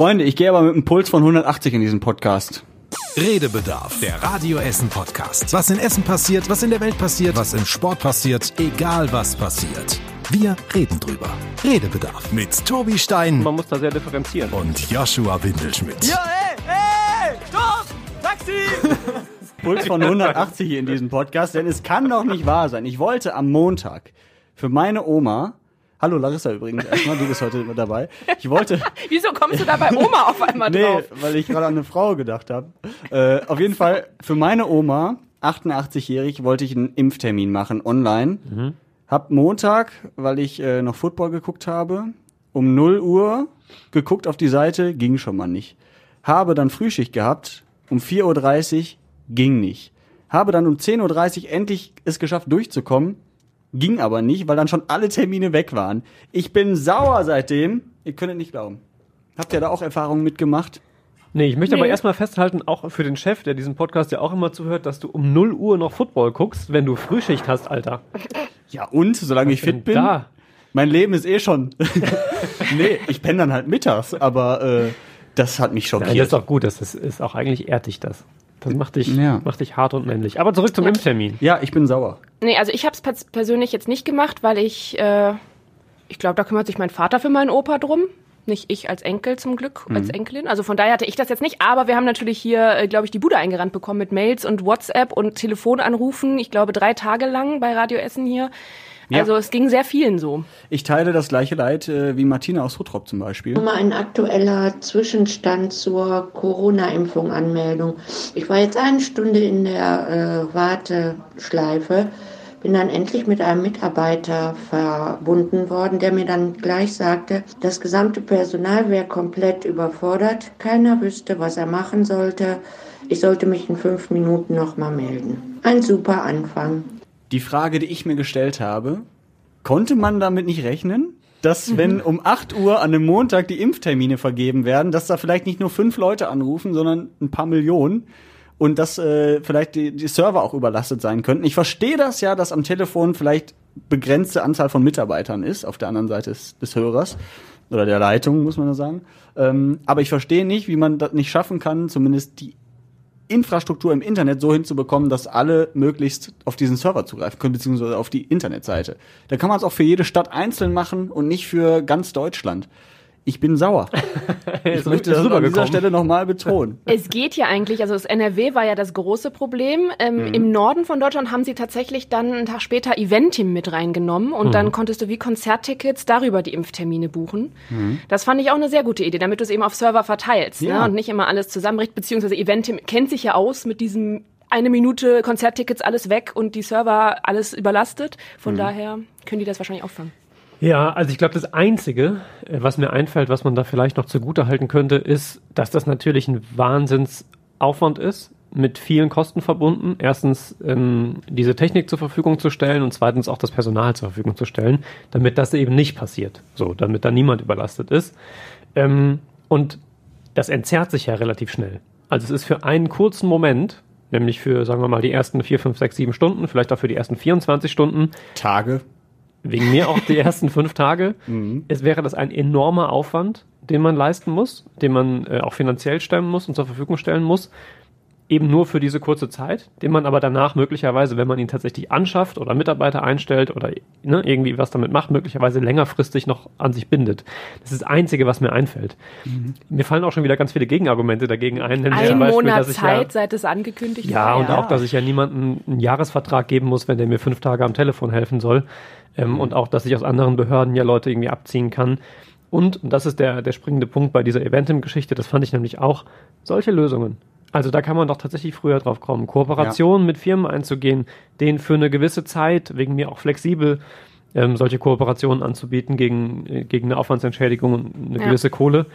Freunde, ich gehe aber mit einem Puls von 180 in diesen Podcast. Redebedarf, der Radio Essen Podcast. Was in Essen passiert, was in der Welt passiert, was im Sport passiert, egal was passiert. Wir reden drüber. Redebedarf mit Tobi Stein Man muss da sehr differenzieren. und Joshua Windelschmidt. Ja, ey, ey, stopp! Taxi! Puls von 180 hier in diesem Podcast, denn es kann doch nicht wahr sein. Ich wollte am Montag für meine Oma, hallo Larissa übrigens erstmal, du bist heute mit dabei. Ich wollte, Wieso kommst du da bei Oma auf einmal nee, drauf? weil ich gerade an eine Frau gedacht habe. Äh, auf jeden Fall für meine Oma, 88-jährig, wollte ich einen Impftermin machen online. Hab Montag, weil ich äh, noch Football geguckt habe, um 0 Uhr geguckt auf die Seite, ging schon mal nicht. Habe dann Frühschicht gehabt, um 4.30 Uhr, ging nicht. Habe dann um 10.30 Uhr endlich es geschafft durchzukommen, ging aber nicht, weil dann schon alle Termine weg waren. Ich bin sauer seitdem, ihr könnt es nicht glauben. Habt ihr da auch Erfahrungen mitgemacht? Nee, ich möchte aber Nee. erstmal festhalten, auch für den Chef, der diesen Podcast ja auch immer zuhört, dass du um 0 Uhr noch Football guckst, wenn du Frühschicht hast, Alter. Ja und, solange ich denn fit bin. da? Mein Leben ist eh schon. nee, ich penne dann halt mittags, aber äh, das hat mich Nein, das schockiert. ist auch gut, das ist, ist auch eigentlich ehrt dich das. Das macht dich, Ja. macht dich hart und männlich. Aber zurück zum Impftermin. ja, ich bin sauer. Nee, also ich habe es persönlich jetzt nicht gemacht, weil ich, äh, ich glaube, da kümmert sich mein Vater für meinen Opa drum. Nicht ich als Enkel zum Glück, als Enkelin. Also von daher hatte ich das jetzt nicht. Aber wir haben natürlich hier, äh, glaube ich, die Bude eingerannt bekommen mit Mails und WhatsApp und Telefonanrufen. Ich glaube, drei Tage lang bei Radio Essen hier. Ja. Also es ging sehr vielen so. Ich teile das gleiche Leid äh, wie Martina aus Hutrop zum Beispiel. Mal ein aktueller Zwischenstand zur Corona-Impfung Anmeldung. Ich war jetzt eine Stunde in der äh, Warteschleife, bin dann endlich mit einem Mitarbeiter verbunden worden, der mir dann gleich sagte, das gesamte Personal wäre komplett überfordert, keiner wüsste, was er machen sollte. Ich sollte mich in fünf Minuten nochmal melden. Ein super Anfang. Die Frage, die ich mir gestellt habe, konnte man damit nicht rechnen? Dass, wenn um 8 Uhr an einem Montag die Impftermine vergeben werden, dass da vielleicht nicht nur fünf Leute anrufen, sondern ein paar Millionen und dass äh, vielleicht die, die Server auch überlastet sein könnten. Ich verstehe das ja, dass am Telefon vielleicht begrenzte Anzahl von Mitarbeitern ist, auf der anderen Seite des, des Hörers oder der Leitung, muss man da sagen. Ähm, aber ich verstehe nicht, wie man das nicht schaffen kann, zumindest die Infrastruktur im Internet so hinzubekommen, dass alle möglichst auf diesen Server zugreifen können, beziehungsweise auf die Internetseite. Da kann man es auch für jede Stadt einzeln machen und nicht für ganz Deutschland. Ich bin sauer. Ich möchte das an dieser. Stelle nochmal betonen. Es geht ja eigentlich, also das NRW war ja das große Problem. Ähm, Im Norden von Deutschland haben sie tatsächlich dann einen Tag später Eventim mit reingenommen und dann konntest du wie Konzerttickets darüber die Impftermine buchen. Das fand ich auch eine sehr gute Idee, damit du es eben auf Server verteilst Ja. ne, und nicht immer alles zusammenbricht, beziehungsweise Eventim kennt sich ja aus mit diesem eine Minute Konzerttickets alles weg und die Server alles überlastet. Von daher können die das wahrscheinlich auffangen. Ja, also ich glaube, das Einzige, äh, was mir einfällt, was man da vielleicht noch zugute halten könnte, ist, dass das natürlich ein Wahnsinnsaufwand ist, mit vielen Kosten verbunden. Erstens ähm, diese Technik zur Verfügung zu stellen und zweitens auch das Personal zur Verfügung zu stellen, damit das eben nicht passiert. So, damit da niemand überlastet ist. Ähm, und das entzerrt sich ja relativ schnell. Also es ist für einen kurzen Moment, nämlich für, sagen wir mal, die ersten vier, fünf, sechs, sieben Stunden, vielleicht auch für die ersten 24 Stunden, Tage. Wegen mir auch die ersten fünf Tage. Es wäre das ein enormer Aufwand, den man leisten muss, den man äh, auch finanziell stemmen muss und zur Verfügung stellen muss. Eben nur für diese kurze Zeit, den man aber danach möglicherweise, wenn man ihn tatsächlich anschafft oder Mitarbeiter einstellt oder ne, irgendwie was damit macht, möglicherweise längerfristig noch an sich bindet. Das ist das Einzige, was mir einfällt. Mir fallen auch schon wieder ganz viele Gegenargumente dagegen ein. nämlich zum Ein Beispiel, Monat dass ich Zeit, ja, seit es angekündigt ja, war. und auch, dass ich ja niemandem einen Jahresvertrag geben muss, wenn der mir fünf Tage am Telefon helfen soll. Ähm, Und auch, dass ich aus anderen Behörden ja Leute irgendwie abziehen kann. Und, und das ist der, der springende Punkt bei dieser Eventim-Geschichte, das fand ich nämlich auch, solche Lösungen. Also da kann man doch tatsächlich früher drauf kommen. Kooperationen mit Firmen einzugehen, denen für eine gewisse Zeit, wegen mir auch flexibel, ähm, solche Kooperationen anzubieten gegen, äh, gegen eine Aufwandsentschädigung und eine Ja. gewisse Kohle.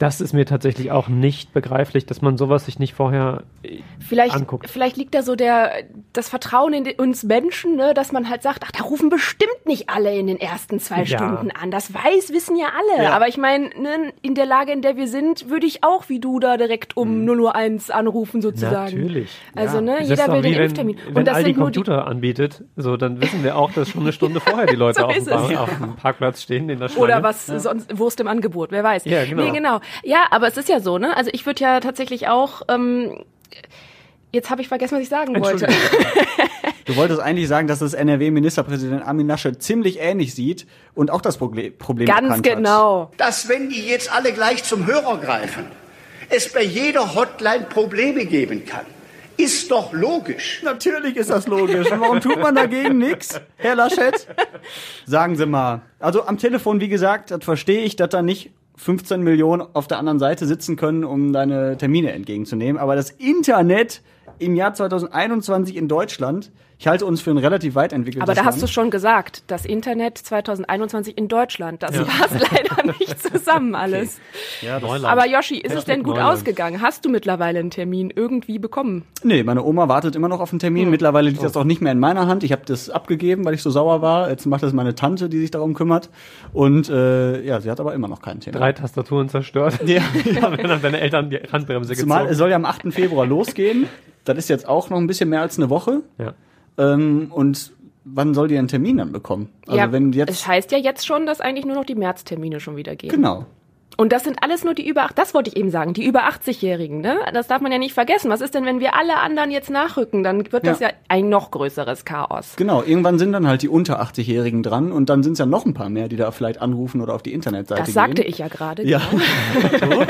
Das ist mir tatsächlich auch nicht begreiflich, dass man sowas sich nicht vorher äh, Vielleicht, anguckt. vielleicht liegt da so der, das Vertrauen in uns Menschen, ne, dass man halt sagt, ach, da rufen bestimmt nicht alle in den ersten zwei Ja. Stunden an. Das weiß, wissen ja alle. Ja. Aber ich meine, ne, in der Lage, in der wir sind, würde ich auch wie du da direkt um 0 Uhr 1 anrufen sozusagen. Mhm. Natürlich. Also, ne, Es ist jeder will den wenn, Impftermin. Wenn Und das Aldi Computer anbietet, so dann wissen wir auch, dass schon eine Stunde vorher die Leute So auf, dem Parkplatz stehen in der Schlange. oder was sonst Wurst im Angebot, wer weiß. Ja, genau. Nee, genau. Ja, aber es ist ja so, ne? Also ich würde ja tatsächlich auch. Ähm, jetzt habe ich vergessen, was ich sagen wollte. Du wolltest eigentlich sagen, dass das NRW-Ministerpräsident Armin Laschet ziemlich ähnlich sieht und auch das Proble Problem Ganz erkannt genau. dass wenn die jetzt alle gleich zum Hörer greifen, es bei jeder Hotline Probleme geben kann. Ist doch logisch. hat. Natürlich ist das logisch. Und warum tut man dagegen nichts, Herr Laschet? Sagen Sie mal. Also am Telefon, wie gesagt, das verstehe ich, dass da nicht 15 Millionen auf der anderen Seite sitzen können, um deine Termine entgegenzunehmen. Aber das Internet im Jahr 2021 in Deutschland, ich halte uns für ein relativ weit entwickeltes Aber da hast du Land. schon gesagt, das Internet 2021 in Deutschland, das passt leider nicht zusammen alles. Neuland. Aber Yoshi, ist es denn gut Neuland. ausgegangen? Hast du mittlerweile einen Termin irgendwie bekommen? Nee, meine Oma wartet immer noch auf einen Termin. Mittlerweile liegt das auch nicht mehr in meiner Hand. Ich habe das abgegeben, weil ich so sauer war. Jetzt macht das meine Tante, die sich darum kümmert. Und äh, ja, sie hat aber immer noch keinen Termin. Drei Tastaturen zerstört. Ja, Ja, wenn dann deine Eltern die Handbremse Zumal es gezogen. soll ja am 8. Februar losgehen. Das ist jetzt auch noch ein bisschen mehr als eine Woche. Ja. Ähm, und wann soll die einen Termin dann bekommen? Also ja, wenn es jetzt heißt ja jetzt schon, dass eigentlich nur noch die Märztermine schon wieder gehen. genau. Und das sind alles nur die über, das wollte ich eben sagen, die über 80-Jährigen, ne? Das darf man ja nicht vergessen. Was ist denn, wenn wir alle anderen jetzt nachrücken? Dann wird das Ja. ja ein noch größeres Chaos. Genau, irgendwann sind dann halt die unter 80-Jährigen dran und dann sind es ja noch ein paar mehr, die da vielleicht anrufen oder auf die Internetseite Das gehen. sagte ich ja gerade. Ja. So.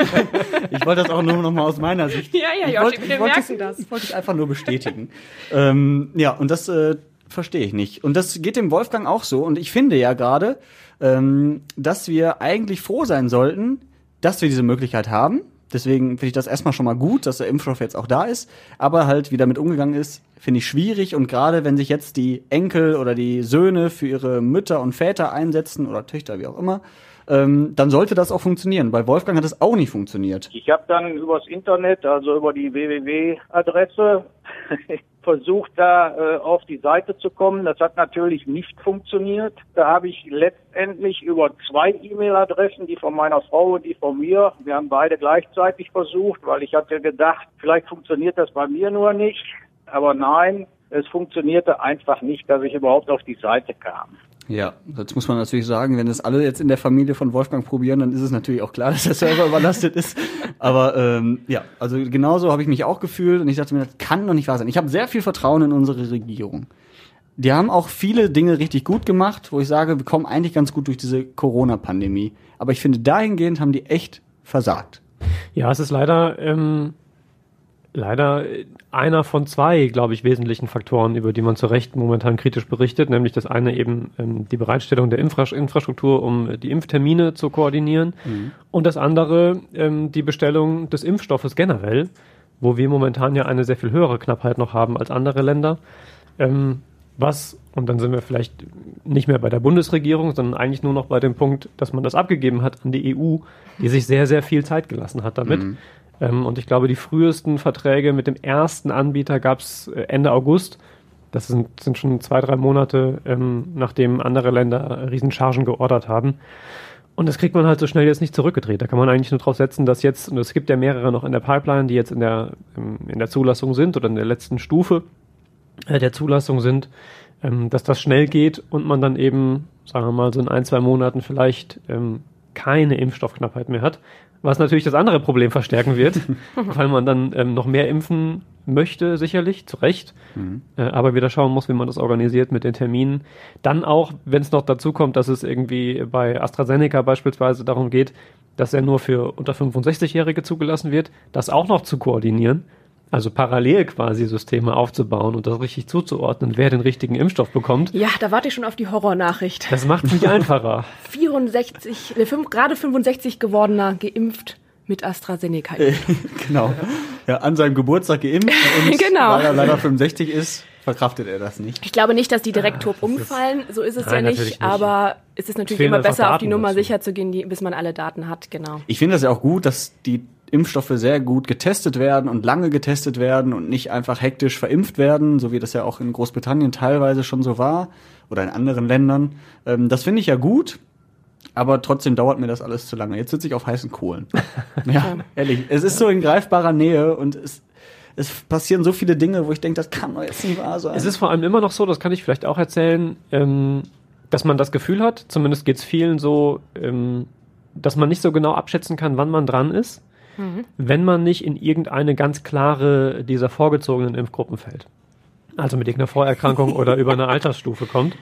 ich wollte das auch nur noch mal aus meiner Sicht. Ja, ja, wollte, wir merken das. Ich wollte es einfach nur bestätigen. ähm, ja, und das äh, verstehe ich nicht. Und das geht dem Wolfgang auch so. Und ich finde ja gerade, ähm, dass wir eigentlich froh sein sollten, dass wir diese Möglichkeit haben. Deswegen finde ich das erstmal schon mal gut, dass der Impfstoff jetzt auch da ist. Aber halt, wie damit umgegangen ist, finde ich schwierig. Und gerade wenn sich jetzt die Enkel oder die Söhne für ihre Mütter und Väter einsetzen oder Töchter, wie auch immer, ähm, dann sollte das auch funktionieren. Bei Wolfgang hat es auch nicht funktioniert. Ich habe dann übers Internet, also über die www-Adresse, versucht, da äh, auf die Seite zu kommen. Das hat natürlich nicht funktioniert. Da habe ich letztendlich über zwei E-Mail-Adressen, die von meiner Frau und die von mir, wir haben beide gleichzeitig versucht, weil ich hatte gedacht, vielleicht funktioniert das bei mir nur nicht. Aber nein, es funktionierte einfach nicht, dass ich überhaupt auf die Seite kam. Ja, jetzt muss man natürlich sagen, wenn das alle jetzt in der Familie von Wolfgang probieren, dann ist es natürlich auch klar, dass der Server überlastet ist. Aber ähm, ja, also genauso habe ich mich auch gefühlt und ich dachte mir, das kann doch nicht wahr sein. Ich habe sehr viel Vertrauen in unsere Regierung. Die haben auch viele Dinge richtig gut gemacht, wo ich sage, wir kommen eigentlich ganz gut durch diese Corona-Pandemie. Aber ich finde, dahingehend haben die echt versagt. Ja, es ist leider, ähm, leider einer von zwei, glaube ich, wesentlichen Faktoren, über die man zu Recht momentan kritisch berichtet, nämlich das eine eben ähm, die Bereitstellung der Infra Infrastruktur, um die Impftermine zu koordinieren und das andere ähm, die Bestellung des Impfstoffes generell, wo wir momentan ja eine sehr viel höhere Knappheit noch haben als andere Länder. Ähm, was, und dann sind wir vielleicht nicht mehr bei der Bundesregierung, sondern eigentlich nur noch bei dem Punkt, dass man das abgegeben hat an die EU, die sich sehr, sehr viel Zeit gelassen hat damit. Ähm, und ich glaube, die frühesten Verträge mit dem ersten Anbieter gab es Ende August. Das sind, sind schon zwei, drei Monate, ähm, nachdem andere Länder Riesenchargen geordert haben. Und das kriegt man halt so schnell jetzt nicht zurückgedreht. Da kann man eigentlich nur drauf setzen, dass jetzt, und es gibt ja mehrere noch in der Pipeline, die jetzt in der, ähm, in der Zulassung sind oder in der letzten Stufe äh, der Zulassung sind, ähm, dass das schnell geht und man dann eben, sagen wir mal, so in ein, zwei Monaten vielleicht ähm, keine Impfstoffknappheit mehr hat. Was natürlich das andere Problem verstärken wird, weil man dann ähm, noch mehr impfen möchte, sicherlich, zu Recht. Äh, aber wieder schauen muss, wie man das organisiert mit den Terminen. Dann auch, wenn es noch dazu kommt, dass es irgendwie bei AstraZeneca beispielsweise darum geht, dass er nur für unter 65-Jährige zugelassen wird, das auch noch zu koordinieren. Also parallel quasi Systeme aufzubauen und das richtig zuzuordnen, wer den richtigen Impfstoff bekommt. Ja, da warte ich schon auf die Horrornachricht. Das macht es nicht einfacher. 64, äh, fünf- gerade 65 gewordener geimpft mit AstraZeneca. genau. Ja, an seinem Geburtstag geimpft und Genau. weil er leider 65 ist, verkraftet er das nicht. Ich glaube nicht, dass die direkt tot umfallen, so ist es Nein, ja nicht, nicht. aber es ist natürlich Fehlen immer besser, auf die Daten Nummer dazu. sicher zu gehen, die, bis man alle Daten hat, genau. Ich finde das ja auch gut, dass die Impfstoffe sehr gut getestet werden und lange getestet werden und nicht einfach hektisch verimpft werden, so wie das ja auch in Großbritannien teilweise schon so war oder in anderen Ländern. Ähm, das finde ich ja gut, aber trotzdem dauert mir das alles zu lange. Jetzt sitze ich auf heißen Kohlen. ja, ehrlich. Es ist so in greifbarer Nähe und es, es passieren so viele Dinge, wo ich denke, das kann doch jetzt nicht wahr sein. Es ist vor allem immer noch so, das kann ich vielleicht auch erzählen, ähm, dass man das Gefühl hat, zumindest geht es vielen so, ähm, dass man nicht so genau abschätzen kann, wann man dran ist, wenn man nicht in irgendeine ganz klare dieser vorgezogenen Impfgruppen fällt. Also mit irgendeiner Vorerkrankung oder über eine Altersstufe kommt.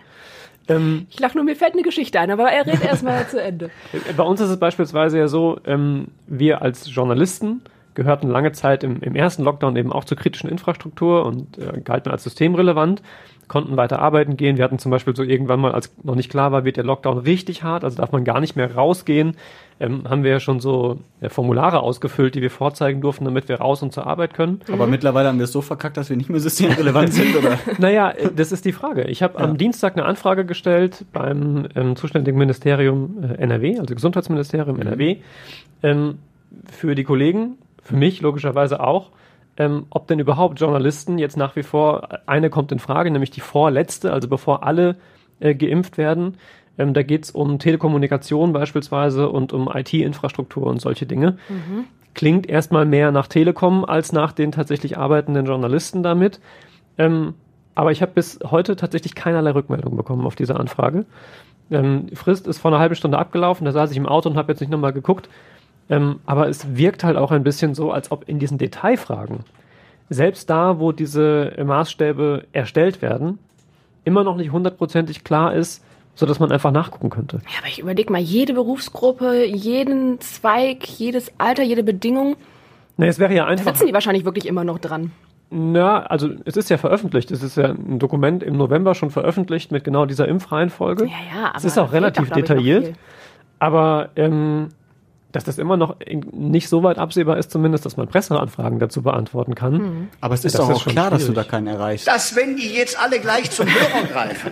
Ähm, Ich lach nur, mir fällt eine Geschichte ein, aber er redet erstmal zu Ende. bei uns ist es beispielsweise ja so, ähm, wir als Journalisten gehörten lange Zeit im, im ersten Lockdown eben auch zur kritischen Infrastruktur und äh, galten als systemrelevant, konnten weiter arbeiten gehen. Wir hatten zum Beispiel so irgendwann mal, als noch nicht klar war, wird der Lockdown richtig hart, also darf man gar nicht mehr rausgehen, ähm, haben wir ja schon so Formulare ausgefüllt, die wir vorzeigen durften, damit wir raus und zur Arbeit können. Aber mittlerweile haben wir es so verkackt, dass wir nicht mehr systemrelevant sind, oder? Naja, äh, das ist die Frage. Ich habe am Dienstag eine Anfrage gestellt beim ähm, zuständigen Ministerium äh, NRW, also Gesundheitsministerium NRW, ähm, für die Kollegen, für mich logischerweise auch, ähm, ob denn überhaupt Journalisten jetzt nach wie vor, eine kommt in Frage, nämlich die vorletzte, also bevor alle äh, geimpft werden. Ähm, da geht es um Telekommunikation beispielsweise und um IT-Infrastruktur und solche Dinge. Klingt erstmal mehr nach Telekom als nach den tatsächlich arbeitenden Journalisten damit. Ähm, aber ich habe bis heute tatsächlich keinerlei Rückmeldung bekommen auf diese Anfrage. Ähm, die Frist ist vor einer halben Stunde abgelaufen, da saß ich im Auto und habe jetzt nicht nochmal geguckt. Ähm, aber es wirkt halt auch ein bisschen so, als ob in diesen Detailfragen, selbst da, wo diese Maßstäbe erstellt werden, immer noch nicht hundertprozentig klar ist, so dass man einfach nachgucken könnte. Ja, aber ich überlege mal, jede Berufsgruppe, jeden Zweig, jedes Alter, jede Bedingung, Nee, es wäre ja da einfach. sitzen die wahrscheinlich wirklich immer noch dran. Na, also es ist ja veröffentlicht. Es ist ja ein Dokument im November schon veröffentlicht mit genau dieser Impfreihenfolge. Ja, ja, aber es ist auch da relativ detailliert. Aber ähm, dass das immer noch nicht so weit absehbar ist, zumindest, dass man Presseanfragen dazu beantworten kann. Hm. Aber es ist Das doch auch schon klar, dass du da keinen erreichst. dass wenn die jetzt alle gleich zum Hörer greifen,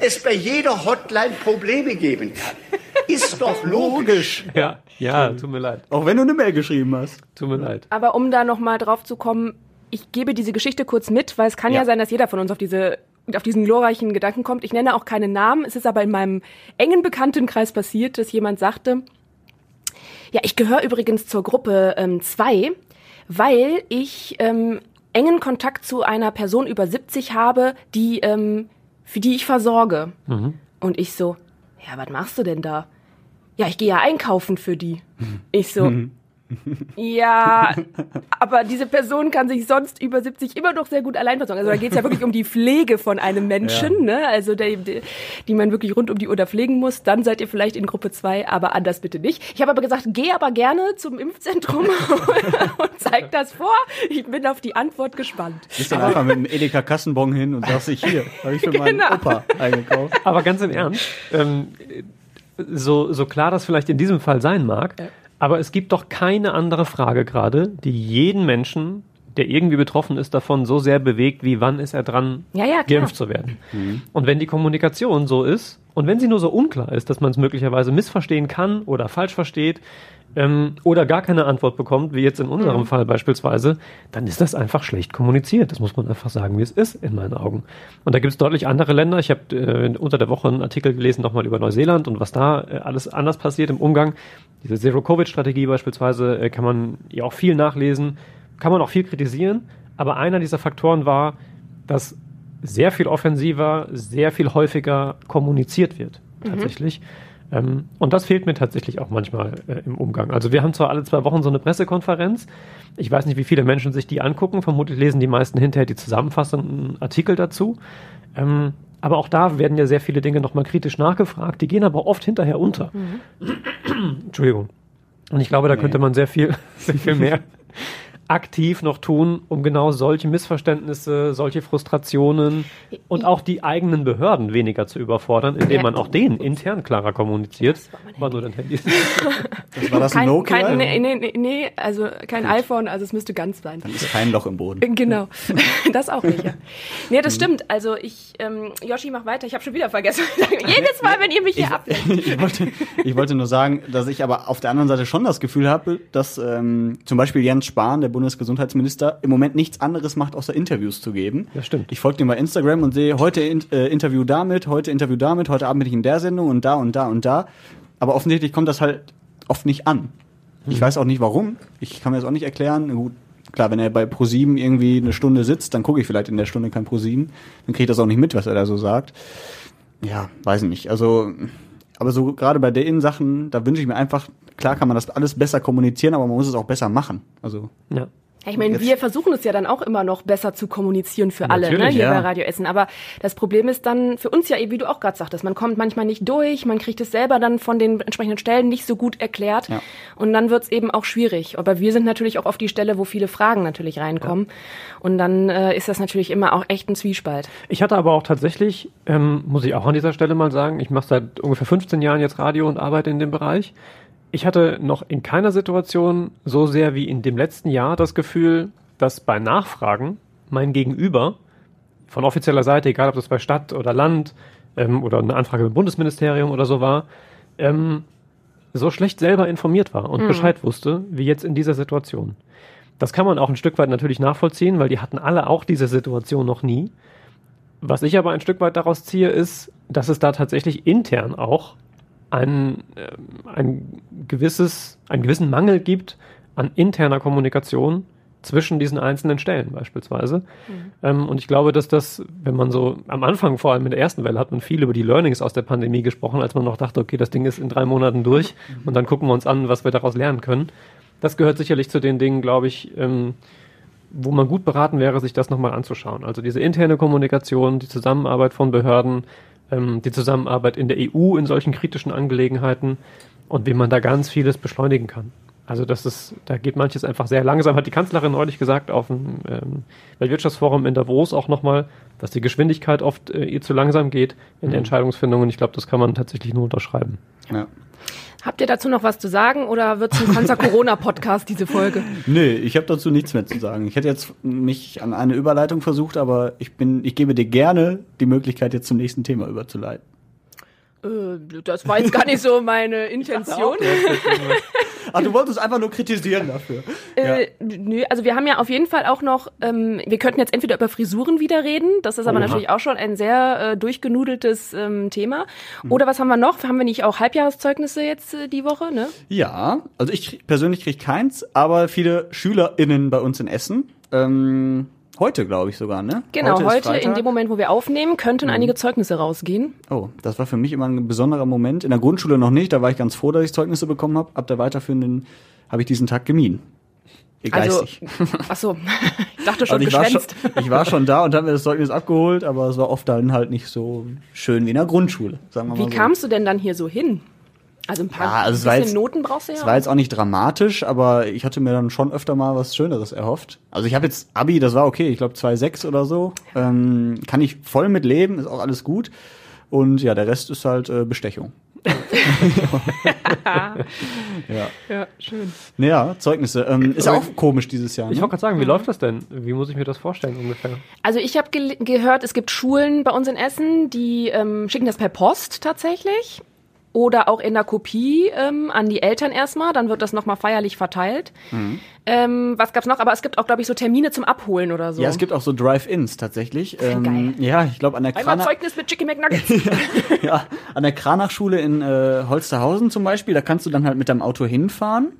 es bei jeder Hotline Probleme geben kann. Ist doch logisch. Ja, ja, tut mir leid. Auch wenn du eine Mail geschrieben hast. Tut mir leid. Aber um da nochmal drauf zu kommen, ich gebe diese Geschichte kurz mit, weil es kann ja, Ja. sein, dass jeder von uns auf diese auf diesen glorreichen Gedanken kommt. Ich nenne auch keinen Namen. Es ist aber in meinem engen Bekanntenkreis passiert, dass jemand sagte, ja, ich gehöre übrigens zur Gruppe 2, weil ich ähm, engen Kontakt zu einer Person über 70 habe, die ähm, für die ich versorge. Und ich so, ja, was machst du denn da? Ja, ich gehe ja einkaufen für die. Ich so, ja, aber diese Person kann sich sonst über 70 immer noch sehr gut allein versorgen. Also da geht es ja wirklich um die Pflege von einem Menschen, ne? Also der, der, die man wirklich rund um die Uhr da pflegen muss. Dann seid ihr vielleicht in Gruppe 2, aber anders bitte nicht. Ich habe aber gesagt, geh aber gerne zum Impfzentrum und zeig das vor. Ich bin auf die Antwort gespannt. Bist dann einfach mit einem Edeka Kassenbon hin und sagst dich hier, habe ich für meinen Genau. Opa eingekauft. Aber ganz im Ernst, ähm, so, so klar das vielleicht in diesem Fall sein mag, aber es gibt doch keine andere Frage gerade, die jeden Menschen, der irgendwie betroffen ist, davon so sehr bewegt, wie wann ist er dran, Ja, ja, geimpft zu werden. Und wenn die Kommunikation so ist und wenn sie nur so unklar ist, dass man es möglicherweise missverstehen kann oder falsch versteht ähm, oder gar keine Antwort bekommt, wie jetzt in unserem Fall beispielsweise, dann ist das einfach schlecht kommuniziert. Das muss man einfach sagen, wie es ist, in meinen Augen. Und da gibt es deutlich andere Länder. Ich habe äh, unter der Woche einen Artikel gelesen nochmal über Neuseeland und was da äh, alles anders passiert im Umgang. Diese Zero-Covid-Strategie beispielsweise äh, kann man ja auch viel nachlesen, kann man auch viel kritisieren. Aber einer dieser Faktoren war, dass sehr viel offensiver, sehr viel häufiger kommuniziert wird, tatsächlich. Ähm, und das fehlt mir tatsächlich auch manchmal äh, im Umgang. Also wir haben zwar alle zwei Wochen so eine Pressekonferenz. Ich weiß nicht, wie viele Menschen sich die angucken. Vermutlich lesen die meisten hinterher die zusammenfassenden Artikel dazu. Ähm, aber auch da werden ja sehr viele Dinge nochmal kritisch nachgefragt. Die gehen aber oft hinterher unter. Entschuldigung. Und ich glaube, da könnte man sehr viel, sehr viel mehr aktiv noch tun, um genau solche Missverständnisse, solche Frustrationen und auch die eigenen Behörden weniger zu überfordern, indem Ja. man auch denen intern klarer kommuniziert. War nur dein Handy. Das war das ein Kein, Nokia? kein, nee, nee, nee, nee, also kein iPhone, also es müsste ganz sein. Dann ist kein Loch im Boden. Genau, das auch nicht. Ja. Nee, das stimmt. Also ich, ähm, Yoshi, mach weiter. Ich habe schon wieder vergessen. Jedes Mal, wenn ihr mich hier ablenkt. ich, wollte, ich wollte nur sagen, dass ich aber auf der anderen Seite schon das Gefühl habe, dass ähm, zum Beispiel Jens Spahn, der Bundesgesundheitsminister, im Moment nichts anderes macht, außer Interviews zu geben. Das stimmt. Ich folge dem bei Instagram und sehe heute in, äh, Interview damit, heute Interview damit, heute Abend bin ich in der Sendung und da und da und da. Aber offensichtlich kommt das halt oft nicht an. Ich weiß auch nicht warum. Ich kann mir das auch nicht erklären. Gut, klar, wenn er bei ProSieben irgendwie eine Stunde sitzt, dann gucke ich vielleicht in der Stunde kein ProSieben. Dann kriege ich das auch nicht mit, was er da so sagt. Ja, weiß ich nicht. Also aber so gerade bei den Sachen, da wünsche ich mir einfach, klar kann man das alles besser kommunizieren, aber man muss es auch besser machen. Also Ja. Ja, ich meine, wir versuchen es ja dann auch immer noch besser zu kommunizieren für alle, ne, hier ja. bei Radio Essen. Aber das Problem ist dann für uns ja, wie du auch gerade sagtest, man kommt manchmal nicht durch, man kriegt es selber dann von den entsprechenden Stellen nicht so gut erklärt. Ja. Und dann wird es eben auch schwierig. Aber wir sind natürlich auch auf die Stelle, wo viele Fragen natürlich reinkommen. Und dann äh, ist das natürlich immer auch echt ein Zwiespalt. Ich hatte aber auch tatsächlich, ähm, muss ich auch an dieser Stelle mal sagen, ich mache seit ungefähr 15 Jahren jetzt Radio und arbeite in dem Bereich. Ich hatte noch in keiner Situation so sehr wie in dem letzten Jahr das Gefühl, dass bei Nachfragen mein Gegenüber von offizieller Seite, egal ob das bei Stadt oder Land ähm, oder eine Anfrage im Bundesministerium oder so war, ähm, so schlecht selber informiert war und Bescheid wusste, wie jetzt in dieser Situation. Das kann man auch ein Stück weit natürlich nachvollziehen, weil die hatten alle auch diese Situation noch nie. Was ich aber ein Stück weit daraus ziehe, ist, dass es da tatsächlich intern auch ein, ähm, ein gewisses, einen gewissen Mangel gibt an interner Kommunikation zwischen diesen einzelnen Stellen beispielsweise. Ähm, und ich glaube, dass das, wenn man so am Anfang, vor allem in der ersten Welle, hat man viel über die Learnings aus der Pandemie gesprochen, als man noch dachte, okay, das Ding ist in drei Monaten durch und dann gucken wir uns an, was wir daraus lernen können. Das gehört sicherlich zu den Dingen, glaube ich, ähm, wo man gut beraten wäre, sich das nochmal anzuschauen. Also diese interne Kommunikation, die Zusammenarbeit von Behörden, ähm, die Zusammenarbeit in der EU in solchen kritischen Angelegenheiten und wie man da ganz vieles beschleunigen kann. Also das ist, da geht manches einfach sehr langsam, hat die Kanzlerin neulich gesagt auf dem ähm, Weltwirtschaftsforum in Davos auch nochmal, dass die Geschwindigkeit oft äh, ihr zu langsam geht in der Entscheidungsfindung und ich glaube, das kann man tatsächlich nur unterschreiben. ja. Habt ihr dazu noch was zu sagen oder wird es ein Konzer-Corona-Podcast, diese Folge? Nee, ich habe dazu nichts mehr zu sagen. Ich hätte jetzt mich an eine Überleitung versucht, aber ich bin, ich gebe dir gerne die Möglichkeit, jetzt zum nächsten Thema überzuleiten. Äh, das war jetzt gar nicht so meine Intention. Ach, du wolltest einfach nur kritisieren dafür. Äh, nö, also wir haben ja auf jeden Fall auch noch, ähm, wir könnten jetzt entweder über Frisuren wieder reden, das ist aber Oha. natürlich auch schon ein sehr äh, durchgenudeltes ähm, Thema. Hm. Oder was haben wir noch? Haben wir nicht auch Halbjahreszeugnisse jetzt äh, die Woche, ne? Ja, also ich krieg- persönlich kriege keins, aber viele SchülerInnen bei uns in Essen, ähm, heute glaube ich sogar, ne? Genau, ist heute, in. Mhm. dem Moment, wo wir aufnehmen, könnten einige Zeugnisse rausgehen. Oh, das war für mich immer ein besonderer Moment. In der Grundschule noch nicht, da war ich ganz froh, dass ich Zeugnisse bekommen habe. Ab der weiterführenden habe ich diesen Tag gemieden. Also, Geistig. ach so, ich dachte schon Also ich, war schon, ich war schon da und habe mir das Zeugnis abgeholt, aber es war oft dann halt nicht so schön wie in der Grundschule, sagen wir Wie mal so. kamst du denn dann hier so hin? Also ein paar Ja, also es ein war bisschen jetzt- Noten brauchst du ja Es auch. war jetzt auch nicht dramatisch, aber ich hatte mir dann schon öfter mal was Schöneres erhofft. Also ich habe jetzt Abi, das war okay, ich glaube 2,6 oder so. Ähm, kann ich voll mit leben, ist auch alles gut. Und ja, der Rest ist halt äh, Bestechung. ja. ja, schön. Naja, Zeugnisse. Ähm, ist ja auch komisch dieses Jahr. Ne? Ich wollte gerade sagen, wie läuft das denn? Wie muss ich mir das vorstellen ungefähr? Also ich habe ge gehört, es gibt Schulen bei uns in Essen, die ähm, schicken das per Post tatsächlich. Oder auch in der Kopie ähm, an die Eltern erstmal, dann wird das nochmal feierlich verteilt. Mhm. Ähm, was gab's noch? Aber es gibt auch, glaube ich, so Termine zum Abholen oder so. ja, es gibt auch so Drive-Ins tatsächlich. Ähm, geil. Ja, ich glaube an der Einmal Krana Zeugnis mit Chicken McNuggets. ja, an der Kranachschule in äh, Holsterhausen zum Beispiel, da kannst du dann halt mit deinem Auto hinfahren.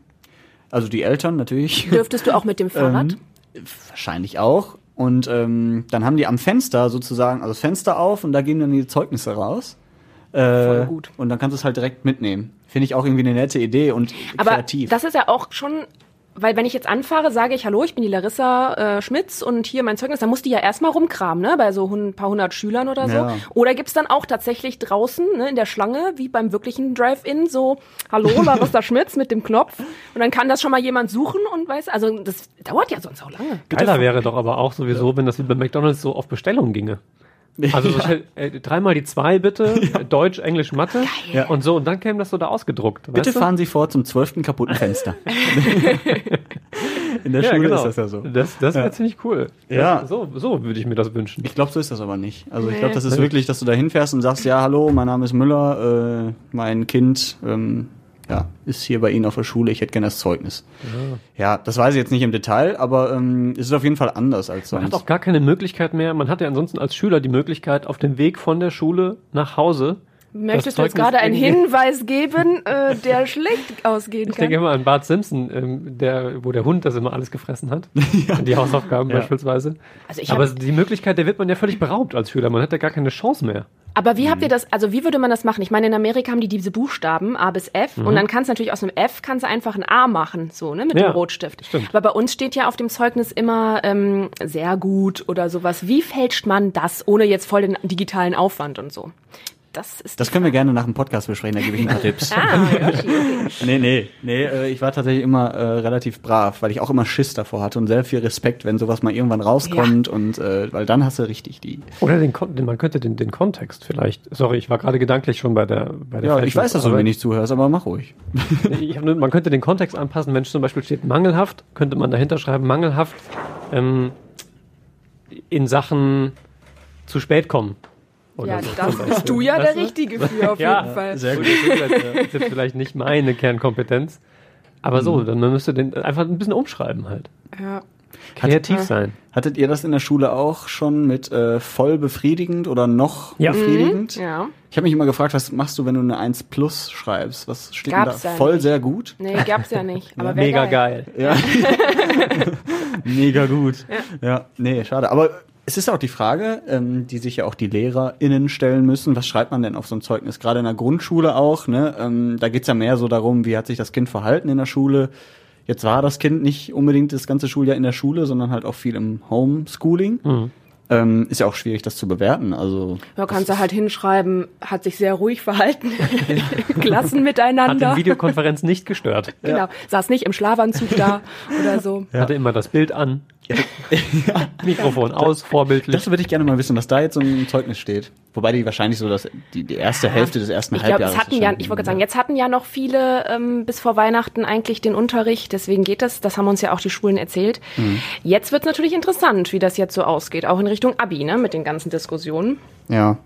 Also die Eltern natürlich. Dürftest du auch mit dem Fahrrad? Ähm, wahrscheinlich auch. Und ähm, dann haben die am Fenster sozusagen, also das Fenster auf und da gehen dann die Zeugnisse raus. Äh, Voll gut. Und dann kannst du es halt direkt mitnehmen. Finde ich auch irgendwie eine nette Idee und Aber kreativ. das ist ja auch schon, weil wenn ich jetzt anfahre, sage ich, hallo, ich bin die Larissa äh, Schmitz und hier mein Zeugnis, dann muss die ja erstmal rumkramen, ne, bei so ein paar hundert Schülern oder so. Ja. Oder gibt's dann auch tatsächlich draußen, ne, in der Schlange, wie beim wirklichen Drive-In, so, hallo, Larissa Schmitz mit dem Knopf. Und dann kann das schon mal jemand suchen und weiß, also das dauert ja sonst auch lange. Geiler wäre doch aber auch sowieso, wenn das wie bei McDonalds so auf Bestellung ginge. Also so schnell, äh, dreimal die zwei bitte, Deutsch, Englisch, Mathe Ja. und so und dann käme das so da ausgedruckt. Bitte weißt du? fahren Sie vor zum zwölften kaputten Fenster. In der Ja, Schule genau. ist das ja so. Das, das wäre Ja. ziemlich cool. Ja. Das, so, so würde ich mir das wünschen. Ich glaube, so ist das aber nicht. Also ich glaube, das ist wirklich, dass du da hinfährst und sagst, ja, hallo, mein Name ist Müller, äh, mein Kind ähm, ja, ist hier bei Ihnen auf der Schule, ich hätte gerne das Zeugnis. Ja. das weiß ich jetzt nicht im Detail, aber ähm, es ist auf jeden Fall anders als Man hat sonst. auch gar keine Möglichkeit mehr. Man hat ja ansonsten als Schüler die Möglichkeit, auf dem Weg von der Schule nach Hause Möchtest du jetzt gerade einen Hinweis geben, äh, der schlecht ausgehen Ich denke kann? immer an Bart Simpson, ähm, der, wo der Hund das immer alles gefressen hat. Die Hausaufgaben Ja. beispielsweise. Also ich Aber die Möglichkeit, der wird man ja völlig beraubt als Schüler. Man hat ja gar keine Chance mehr. aber wie Mhm. habt ihr das, also wie würde man das machen? Ich meine, in Amerika haben die diese Buchstaben A bis F und dann kannst du natürlich aus einem F kannst du einfach ein A machen, so, ne, mit Mhm. Ja, dem Rotstift. stimmt. Aber bei uns steht ja auf dem Zeugnis immer ähm, sehr gut oder sowas. Wie fälscht man das, ohne jetzt voll den digitalen Aufwand und so? Das ist Das können wir gerne nach dem Podcast besprechen, da gebe ich ein paar Tipps. Ah, Yoshi, okay. Nee, nee, nee, äh, ich war tatsächlich immer äh, relativ brav, weil ich auch immer Schiss davor hatte und sehr viel Respekt, wenn sowas mal irgendwann rauskommt und äh, weil dann hast du richtig die. Oder den, man könnte den, den Kontext vielleicht. Sorry, ich war gerade gedanklich schon bei der bei der Ja, ich weiß, dass du mir nicht zuhörst, aber mach ruhig. Ich hab nur, man könnte den Kontext anpassen. Wenn zum Beispiel steht mangelhaft, könnte man dahinter schreiben mangelhaft ähm, in Sachen zu spät kommen. Oder Ja, so das bist du ja der? Richtige für, auf Ja, jeden Fall. Sehr gut. Das ist jetzt, das ist jetzt vielleicht nicht meine Kernkompetenz. Aber so, dann man müsste den einfach ein bisschen umschreiben halt. Ja. Kreativ sein. Hattet ihr das in der Schule auch schon mit äh, voll befriedigend oder noch Ja. befriedigend? Mhm, Ja. Ich habe mich immer gefragt, was machst du, wenn du eine 1 plus schreibst? Was steht Gab's denn da? ja Voll nicht. sehr gut? Nee, gab's ja nicht. Aber wär Mega geil. Ja. Mega gut. Ja. nee, schade. Aber es ist auch die Frage, ähm, die sich ja auch die LehrerInnen stellen müssen. Was schreibt man denn auf so ein Zeugnis? Gerade in der Grundschule auch, ne? Ähm, da geht's ja mehr so darum, wie hat sich das Kind verhalten in der Schule. Jetzt war das Kind nicht unbedingt das ganze Schuljahr in der Schule, sondern halt auch viel im Homeschooling. Ähm, ist ja auch schwierig, das zu bewerten. Also Da kannst du halt hinschreiben, hat sich sehr ruhig verhalten im Hat Klassenmiteinander. die Videokonferenz nicht gestört. Genau, saß nicht im Schlafanzug da oder so. Hatte immer das Bild an. Mikrofon aus, vorbildlich. das würde ich gerne mal wissen, was da jetzt so im Zeugnis steht. Wobei die wahrscheinlich so das, die, die erste Hälfte des ersten Ich Halbjahres es hatten ja, ich wollte gerade sagen, jetzt hatten ja noch viele ähm, bis vor Weihnachten eigentlich den Unterricht, deswegen geht das, das haben uns ja auch die Schulen erzählt. Mhm. Jetzt wird es natürlich interessant, wie das jetzt so ausgeht, auch in Richtung Abi, ne, mit den ganzen Diskussionen. Ja.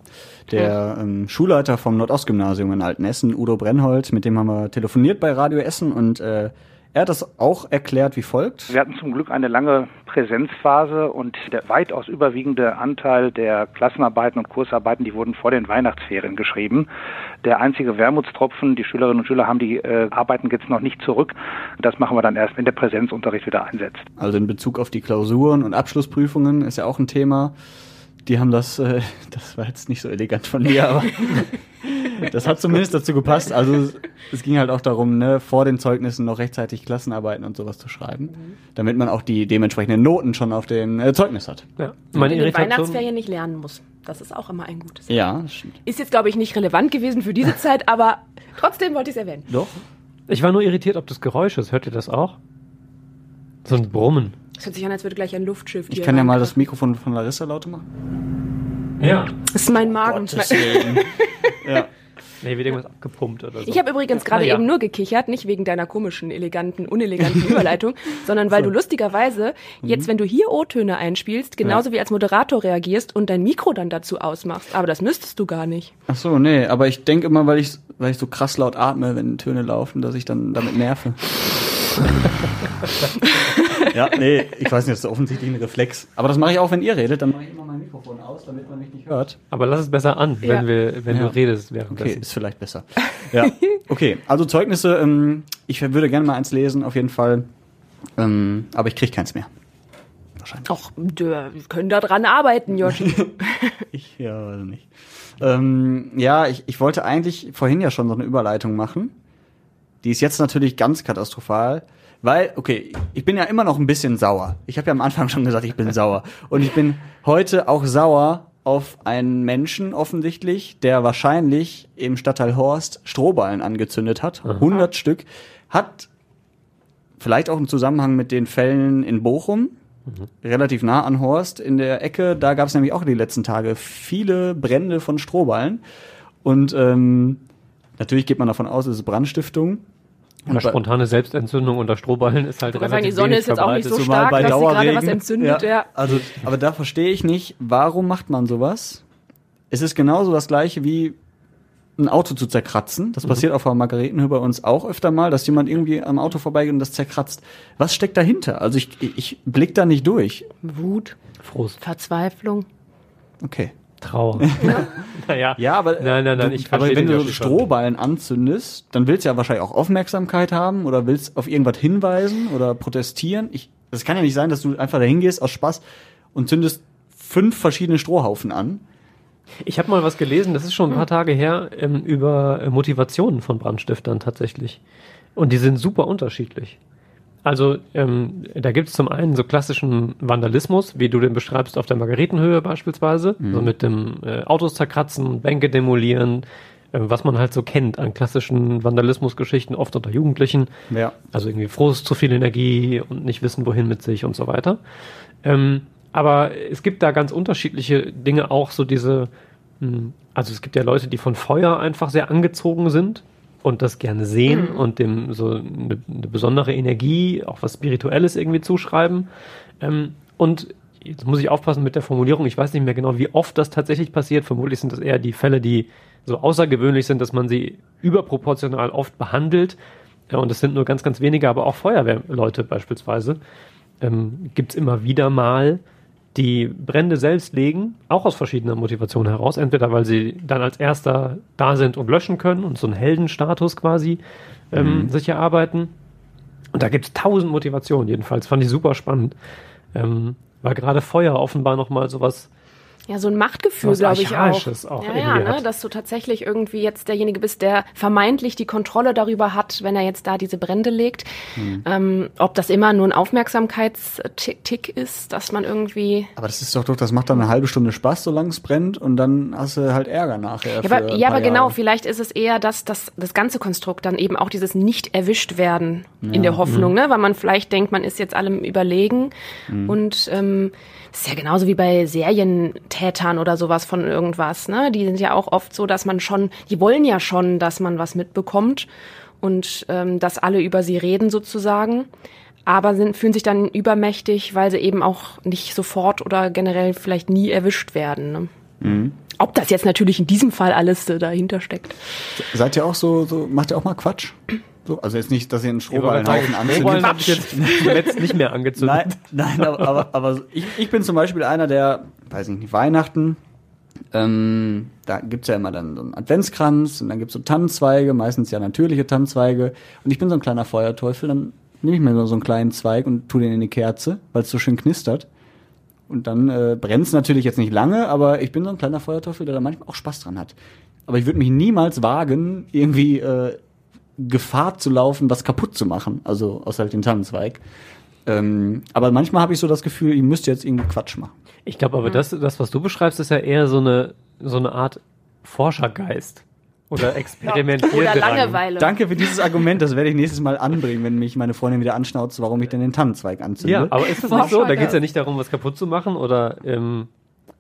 Der ähm, Schulleiter vom Nordostgymnasium in Altenessen, Udo Brennhold, mit dem haben wir telefoniert bei Radio Essen und äh, er hat das auch erklärt wie folgt. Wir hatten zum Glück eine lange Präsenzphase und der weitaus überwiegende Anteil der Klassenarbeiten und Kursarbeiten, die wurden vor den Weihnachtsferien geschrieben. Der einzige Wermutstropfen, die Schülerinnen und Schüler haben die äh, Arbeiten jetzt noch nicht zurück. Das machen wir dann erst, wenn der Präsenzunterricht wieder einsetzt. Also in Bezug auf die Klausuren und Abschlussprüfungen ist ja auch ein Thema. Die haben das, äh, das war jetzt nicht so elegant von mir, aber das hat zumindest dazu gepasst. Also es- es ging halt auch darum, ne, vor den Zeugnissen noch rechtzeitig Klassenarbeiten und sowas zu schreiben, damit man auch die dementsprechenden Noten schon auf dem äh, Zeugnis hat. Ja. Meine in den Irritation, Weihnachtsferien nicht lernen muss. Das ist auch immer ein gutes. Ja, das stimmt. Ist jetzt, glaube ich, nicht relevant gewesen für diese Zeit, aber trotzdem wollte ich es erwähnen. Doch. ich war nur irritiert, ob das Geräusch ist. Hört ihr das auch? So ein Brummen. Es hört sich an, als würde gleich ein Luftschiff Ich kann ja mal das Mikrofon von Larissa lauter machen. Ja. Das ist mein Magen. ja. Nee, wird irgendwas abgepumpt oder so. Ich habe übrigens gerade ja. eben nur gekichert, nicht wegen deiner komischen, eleganten, uneleganten Überleitung, sondern weil du lustigerweise Mhm. jetzt, wenn du hier O-Töne einspielst, genauso wie als Moderator reagierst und dein Mikro dann dazu ausmachst. Aber das müsstest du gar nicht. Ach so, nee, aber ich denke immer, weil ich, weil ich so krass laut atme, wenn Töne laufen, dass ich dann damit nerve. ja, nee, ich weiß nicht, das ist offensichtlich ein Reflex. Aber das mache ich auch, wenn ihr redet, dann mache ich immer mein Mikrofon aus, damit man mich nicht hört. Aber lass es besser an, wenn, Ja. wir, wenn Ja. du redest Okay, währenddessen. ist vielleicht besser. Ja, okay, also Zeugnisse, ähm, ich würde gerne mal eins lesen, auf jeden Fall. Ähm, aber ich kriege keins mehr. Wahrscheinlich. Ach, wir können da dran arbeiten, Joshi. Ich, ja, weiß nicht. Ähm, ja, ich, ich wollte eigentlich vorhin ja schon so eine Überleitung machen. Die ist jetzt natürlich ganz katastrophal, weil, okay, ich bin ja immer noch ein bisschen sauer. Ich habe ja am Anfang schon gesagt, ich bin sauer. Und ich bin heute auch sauer auf einen Menschen offensichtlich, der wahrscheinlich im Stadtteil Horst Strohballen angezündet hat. 100 Stück. Hat vielleicht auch einen Zusammenhang mit den Fällen in Bochum, relativ nah an Horst in der Ecke. Da gab es nämlich auch die letzten Tage viele Brände von Strohballen. Und ähm, natürlich geht man davon aus, es ist Brandstiftung. Eine spontane Selbstentzündung unter Strohballen ist halt wollte sagen, die relativ Sonne wenig ist jetzt auch nicht so stark, dass sie gerade was entzündet, ja. Also, aber da verstehe ich nicht, warum macht man sowas? Es ist genauso das gleiche wie ein Auto zu zerkratzen. Das passiert auf der Margaretenhöhe bei uns auch öfter mal, dass jemand irgendwie am Auto vorbeigeht und das zerkratzt. Was steckt dahinter? Also ich, ich blick da nicht durch. Wut, Frust. Verzweiflung. Okay. Trauer. naja. Ja, aber, Nein, nein, nein, du, ich aber wenn du schon. Strohballen anzündest, dann willst du ja wahrscheinlich auch Aufmerksamkeit haben oder willst auf irgendwas hinweisen oder protestieren. Ich, das kann ja nicht sein, dass du einfach dahin gehst aus Spaß und zündest fünf verschiedene Strohhaufen an. Ich habe mal was gelesen, das ist schon ein paar Tage her, ähm, über äh, Motivationen von Brandstiftern tatsächlich. Und die sind super unterschiedlich. Also ähm, da gibt es zum einen so klassischen Vandalismus, wie du den beschreibst auf der Margaretenhöhe beispielsweise, so mit dem äh, Autos zerkratzen, Bänke demolieren, äh, was man halt so kennt an klassischen Vandalismusgeschichten, oft unter Jugendlichen. Ja. Also irgendwie Frust, zu viel Energie und nicht wissen, wohin mit sich und so weiter. Ähm, aber es gibt da ganz unterschiedliche Dinge, auch so diese, mh, also es gibt ja Leute, die von Feuer einfach sehr angezogen sind und das gerne sehen und dem so eine, eine besondere Energie, auch was Spirituelles irgendwie zuschreiben. Ähm, und jetzt muss ich aufpassen mit der Formulierung, ich weiß nicht mehr genau, wie oft das tatsächlich passiert. Vermutlich sind das eher die Fälle, die so außergewöhnlich sind, dass man sie überproportional oft behandelt. Ja, und es sind nur ganz, ganz wenige, aber auch Feuerwehrleute beispielsweise. Ähm, Gibt es immer wieder mal, die Brände selbst legen, auch aus verschiedener Motivation heraus. Entweder weil sie dann als erster da sind und löschen können und so einen Heldenstatus quasi ähm, sich erarbeiten. Und da gibt es tausend Motivationen jedenfalls. Fand ich super spannend. Ähm, weil gerade Feuer offenbar nochmal sowas Ja, so ein Machtgefühl, glaube ich auch. Auch ja, ja, ne? dass du tatsächlich irgendwie jetzt derjenige bist, der vermeintlich die Kontrolle darüber hat, wenn er jetzt da diese Brände legt. Hm. Ähm, ob das immer nur ein Aufmerksamkeitstick ist, dass man irgendwie Aber das ist doch doch, das macht dann eine halbe Stunde Spaß, solange es brennt und dann hast du halt Ärger nachher. Ja, aber, ja, aber genau, vielleicht ist es eher das, das, das ganze Konstrukt dann eben auch dieses nicht erwischt werden in der Hoffnung, Mhm. ne? weil man vielleicht denkt, man ist jetzt allem überlegen und ähm, das ist ja genauso wie bei Serientätern oder sowas von irgendwas, ne? Die sind ja auch oft so, dass man schon, die wollen ja schon, dass man was mitbekommt und ähm, dass alle über sie reden sozusagen. Aber sind, fühlen sich dann übermächtig, weil sie eben auch nicht sofort oder generell vielleicht nie erwischt werden. Ne? Mhm. Ob das jetzt natürlich in diesem Fall alles äh, dahinter steckt. Seid ihr auch so, so, macht ihr auch mal Quatsch? So, also jetzt nicht, dass ihr einen Strohballenhaufen Strohballen anzündet. habe ich jetzt zuletzt nicht mehr angezündet. Nein, nein, aber, aber, aber ich, ich bin zum Beispiel einer, der, weiß ich nicht, Weihnachten, ähm, da gibt's ja immer dann so einen Adventskranz und dann gibt's so Tannenzweige, meistens ja natürliche Tannenzweige. Und ich bin so ein kleiner Feuerteufel, dann nehme ich mir so einen kleinen Zweig und tu den in die Kerze, weil es so schön knistert. Und dann äh, brennt's natürlich jetzt nicht lange, aber ich bin so ein kleiner Feuerteufel, der da manchmal auch Spaß dran hat. Aber ich würde mich niemals wagen, irgendwie äh, Gefahr zu laufen, was kaputt zu machen. Also außer halt den Tannenzweig. Ähm, aber manchmal habe ich so das Gefühl, ich müsste jetzt irgendwie Quatsch machen. Ich glaube aber, das, das, was du beschreibst, ist ja eher so eine, so eine Art Forschergeist. Oder Experimentieren. Oder Langeweile. Danke für dieses Argument, das werde ich nächstes Mal anbringen, wenn mich meine Freundin wieder anschnauzt, warum ich denn den Tannenzweig anzünde. Ja, aber ist es nicht so? Da geht es ja nicht darum, was kaputt zu machen oder, ähm,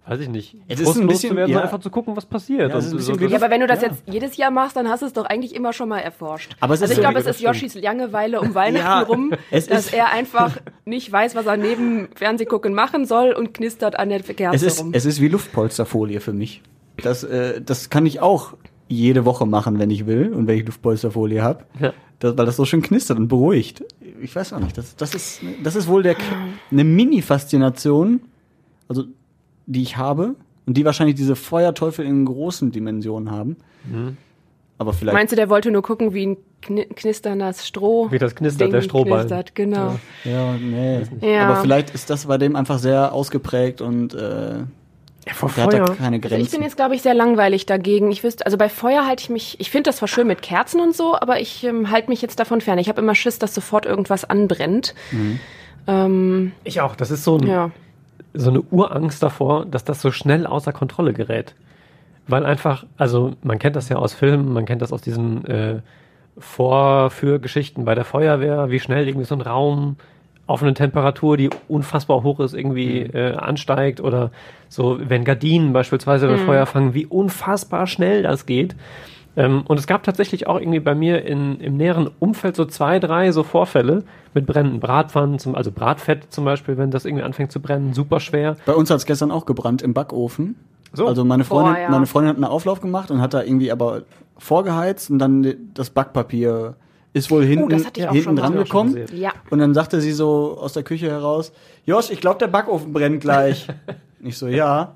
weiß ich nicht, Es ist ein bisschen- zu werden, ja. einfach zu gucken, was passiert. Ja, so, das- Ja, aber wenn du das Ja. jetzt jedes Jahr machst, dann hast du es doch eigentlich immer schon mal erforscht. Aber es also ist ich so- glaube, es ist. Yoshis Langeweile um Weihnachten Ja, rum, es dass ist- er einfach nicht weiß, was er neben Fernsehgucken machen soll und knistert an der Kerze es ist, rum. es ist wie Luftpolsterfolie für mich. Das, äh, das kann ich auch jede Woche machen, wenn ich will und wenn ich Luftpolsterfolie habe. Ja. Das, weil das so schön knistert und beruhigt. Ich weiß auch nicht. Das, das, ist, das ist wohl der, eine Mini-Faszination, also die ich habe und die wahrscheinlich diese Feuerteufel in großen Dimensionen haben. Aber vielleicht. Meinst du, der wollte nur gucken, wie ein kni knisterndes Stroh. Wie das knistert, Ding der Strohballen. Knistert, genau. ja, nee. Ja. Aber vielleicht ist das bei dem einfach sehr ausgeprägt und äh, Ja, vor der hat da Feuer. keine Also Grenzen. ich bin jetzt, glaube ich, sehr langweilig dagegen. Ich wüsste, also bei Feuer halte ich mich, ich finde das zwar schön mit Kerzen und so, aber ich ähm, halte mich jetzt davon fern. Ich habe immer Schiss, dass sofort irgendwas anbrennt. Ähm, Ich auch. Das ist so, ein, ja. So eine Urangst davor, dass das so schnell außer Kontrolle gerät. Weil einfach, also man kennt das ja aus Filmen, man kennt das aus diesen äh, Vorführgeschichten bei der Feuerwehr, wie schnell irgendwie so ein Raum auf eine Temperatur, die unfassbar hoch ist, irgendwie äh, ansteigt oder so, wenn Gardinen beispielsweise bei Feuer fangen, wie unfassbar schnell das geht. Ähm, und es gab tatsächlich auch irgendwie bei mir in, im näheren Umfeld so zwei, drei so Vorfälle mit brennenden Bratpfannen, zum, also Bratfett zum Beispiel, wenn das irgendwie anfängt zu brennen, super schwer. Bei uns hat es gestern auch gebrannt im Backofen. So. Also meine Freundin, Boah, ja. meine Freundin hat einen Auflauf gemacht und hat da irgendwie aber vorgeheizt und dann das Backpapier ist wohl hinten, Oh, hinten schon mal. dran gekommen. Ja. Und dann sagte sie so aus der Küche heraus, Josh, ich glaube, der Backofen brennt gleich. ich so, ja.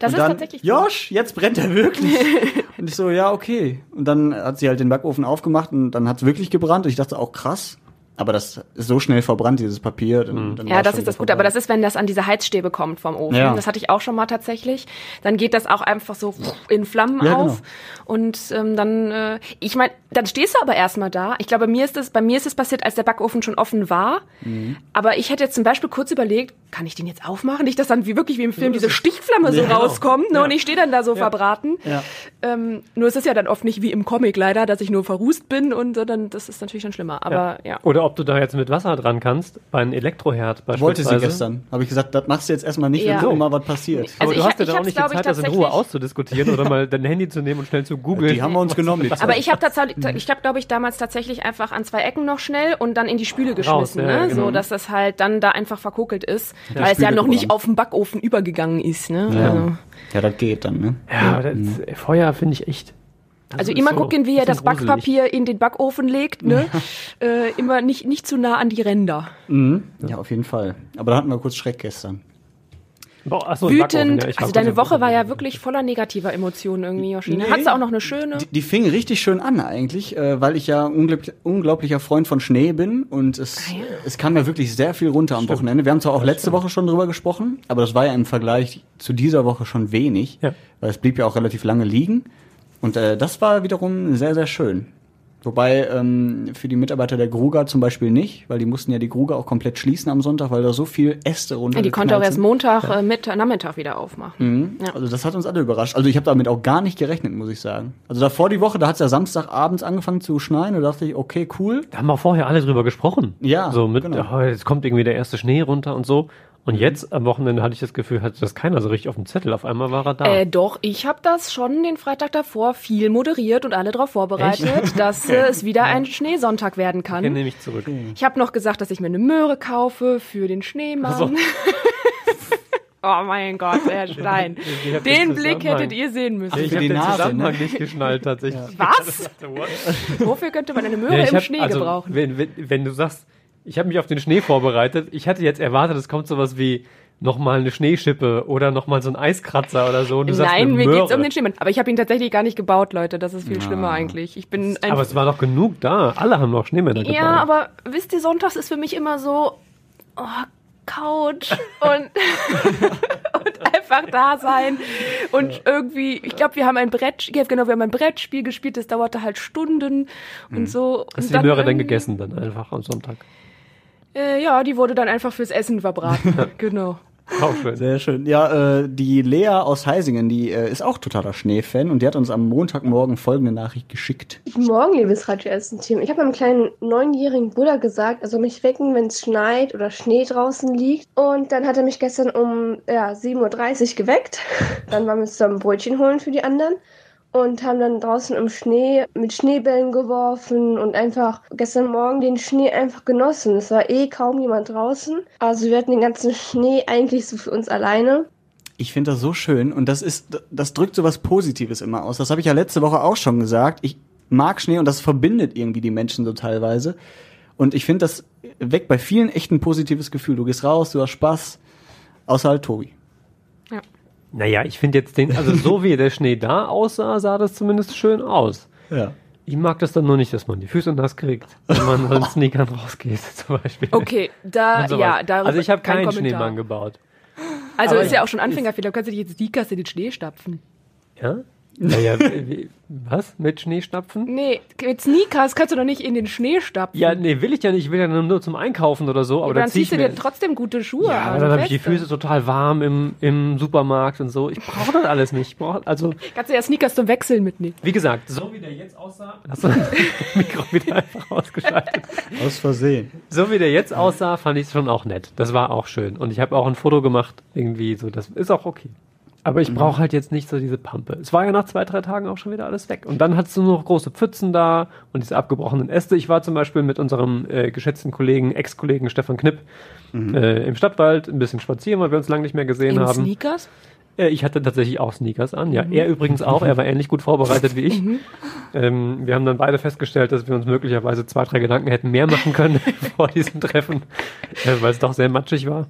Das und ist dann, tatsächlich so. Josh, jetzt brennt er wirklich. und ich so, ja, okay. Und dann hat sie halt den Backofen aufgemacht und dann hat es wirklich gebrannt. Und ich dachte auch, krass. Aber das ist so schnell verbrannt, dieses Papier. Dann, dann Ja, das ist das Gute, aber das ist, wenn das an diese Heizstäbe kommt vom Ofen. Ja. Das hatte ich auch schon mal tatsächlich. Dann geht das auch einfach so in Flammen Ja, genau. auf. Und ähm, dann, äh, ich meine, dann stehst du aber erstmal da. Ich glaube, bei mir ist es, bei mir ist es passiert, als der Backofen schon offen war. Mhm. Aber ich hätte jetzt zum Beispiel kurz überlegt, kann ich den jetzt aufmachen? Nicht, dass dann wie wirklich wie im Film diese Stichflamme so Ja, genau. rauskommt, ne? Ja. Und ich stehe dann da so verbraten. Ja. Ähm, nur es ist ja dann oft nicht wie im Comic leider, dass ich nur verrußt bin und sondern das ist natürlich dann schlimmer. Aber ja. Oder ob du da jetzt mit Wasser dran kannst, bei einem Elektroherd beispielsweise. Wollte sie gestern. Habe ich gesagt, das machst du jetzt erstmal nicht, Ja. wenn mal was passiert. Aber Also du ich- hast ja dann auch nicht die Zeit, das in Ruhe auszudiskutieren oder mal dein Handy zu nehmen und schnell zu googeln. Die haben wir uns genommen, die Zeit. Aber ich habe tatsächlich, ich habe glaube ich damals tatsächlich einfach an zwei Ecken noch schnell und dann in die Spüle geschmissen, ja, ne? genau. so dass das halt dann da einfach verkokelt ist, weil es ja noch nicht auf den Backofen übergegangen ist. Ne? ja. Also, ja, das geht dann, ne? Ja, aber das, Feuer finde ich echt. also ist immer so gucken, wie er das gruselig. Backpapier in den Backofen legt, ne? äh, immer nicht nicht zu nah an die Ränder. Mhm. Ja, auf jeden Fall. Aber da hatten wir kurz Schreck gestern. Boah, ach so, Wütend. ja, also deine Woche war ja wirklich voller negativer Emotionen irgendwie, Yoshi. Ne? Nee. Hattest du auch noch eine schöne? Die, die fing richtig schön an eigentlich, äh, weil ich ja unglaublich, unglaublicher Freund von Schnee bin und es, Ah, ja. es kam ja wirklich sehr viel runter am Wochenende. Wir haben zwar auch letzte Woche schon drüber gesprochen, aber das war ja im Vergleich zu dieser Woche schon wenig, Ja. weil es blieb ja auch relativ lange liegen und äh, das war wiederum sehr, sehr schön. Wobei ähm, für die Mitarbeiter der Gruger zum Beispiel nicht, weil die mussten ja die Gruger auch komplett schließen am Sonntag, weil da so viel Äste runter Ja, die konnte auch erst Montag, äh, mit Nachmittag wieder aufmachen. Ja. also das hat uns alle überrascht. Also ich habe damit auch gar nicht gerechnet, muss ich sagen. Also davor die Woche, da hat es ja Samstagabends angefangen zu schneien und da dachte ich, okay, cool. Da haben wir vorher alle drüber gesprochen. Ja, So mit, genau. oh, jetzt kommt irgendwie der erste Schnee runter und so. Und jetzt am Wochenende hatte ich das Gefühl, hatte das keiner so richtig auf dem Zettel. Auf einmal war er da. Äh, doch, ich habe das schon den Freitag davor viel moderiert und alle darauf vorbereitet, dass äh, es wieder ein Schneesonntag werden kann. Den nehme ich zurück. Ich habe noch gesagt, dass ich mir eine Möhre kaufe für den Schneemann. Ach so. oh mein Gott, Herr Stein. Ich Den Blick hättet ihr sehen müssen. ich für habe den Nase, Zusammenhang ne? nicht geschnallt tatsächlich. Was? What? Wofür könnte man eine Möhre Ja, ich im hab- Schnee also, gebrauchen? Wenn, wenn, wenn du sagst, ich habe mich auf den Schnee vorbereitet, ich hatte jetzt erwartet, es kommt sowas wie nochmal eine Schneeschippe oder nochmal so ein Eiskratzer oder so. Und du sagst Nein, mir Möhre. geht's um den Schneemann. Aber ich habe ihn tatsächlich gar nicht gebaut, Leute. Das ist viel Ah. schlimmer eigentlich. Ich bin ein Aber es war doch genug da. Alle haben noch Schneemänner gebaut. Ja, aber wisst ihr, sonntags ist für mich immer so, oh, Couch und, und einfach da sein. Und irgendwie, ich glaube, wir haben ein Brett, ja, genau, wir haben ein Brettspiel gespielt, das dauerte halt Stunden und so. Hast und du die Möhre dann gegessen dann einfach am Sonntag? Äh, ja, die wurde dann einfach fürs Essen verbraten. genau. Auch schön. Sehr schön. Ja, äh, die Lea aus Heisingen, die äh, ist auch totaler Schneefan und die hat uns am Montagmorgen folgende Nachricht geschickt. Guten Morgen, liebes Radio Essen-Team. Ich habe meinem kleinen neunjährigen Bruder gesagt, er soll mich wecken, wenn es schneit oder Schnee draußen liegt. Und dann hat er mich gestern um ja, 7.30 Uhr geweckt. Dann waren wir zusammen Brötchen holen für die anderen und haben dann draußen im Schnee mit Schneebällen geworfen und einfach gestern Morgen den Schnee einfach genossen. Es war eh kaum jemand draußen. Also wir hatten den ganzen Schnee eigentlich so für uns alleine. Ich finde das so schön und das ist, das drückt so was Positives immer aus. Das habe ich ja letzte Woche auch schon gesagt. Ich mag Schnee und das verbindet irgendwie die Menschen so teilweise. Und ich finde, das weckt bei vielen echt ein positives Gefühl. Du gehst raus, du hast Spaß. Außer halt Tobi. Naja, ich finde jetzt den, also so wie der Schnee da aussah, sah das zumindest schön aus. Ja. Ich mag das dann nur nicht, dass man die Füße nass kriegt, wenn man so in Sneakern rausgeht, zum Beispiel. Okay, da, sowas. ja, darüber Also ich habe kein keinen Kommentar. Schneemann gebaut. Also Aber ist ja auch schon Anfängerfehler. Du kannst ja nicht jetzt Sneakers in den Schnee stapfen. Ja? Naja, wie- was? Mit Schneestapfen? Nee, mit Sneakers kannst du doch nicht in den Schnee stapfen. Ja, nee, will ich ja nicht. Ich will ja nur, nur zum Einkaufen oder so. Aber aber dann, dann ziehst du mir... dir trotzdem gute Schuhe ja, an. aber dann habe ich die. Füße total warm im, im Supermarkt und so. Ich brauche das alles nicht. Ich brauch, also, Kannst du ja Sneakers zum Wechseln mitnehmen. wie gesagt, so wie der jetzt aussah... Hast du das Mikro wieder einfach ausgeschaltet? Aus Versehen. So wie der jetzt aussah, fand ich es schon auch nett. Das war auch schön. Und ich habe auch ein Foto gemacht, irgendwie so. Das ist auch okay. Aber ich brauche halt jetzt nicht so diese Pampe. Es war ja nach zwei, drei Tagen auch schon wieder alles weg. Und dann hattest du nur noch große Pfützen da und diese abgebrochenen Äste. Ich war zum Beispiel mit unserem äh, geschätzten Kollegen, Ex-Kollegen Stefan Knipp äh, im Stadtwald ein bisschen spazieren, weil wir uns lange nicht mehr gesehen In haben. Sneakers? Äh, ich hatte tatsächlich auch Sneakers an. Ja, er übrigens auch. Er war ähnlich gut vorbereitet wie ich. Ähm, wir haben dann beide festgestellt, dass wir uns möglicherweise zwei, drei Gedanken hätten mehr machen können vor diesem Treffen, äh, weil es doch sehr matschig war.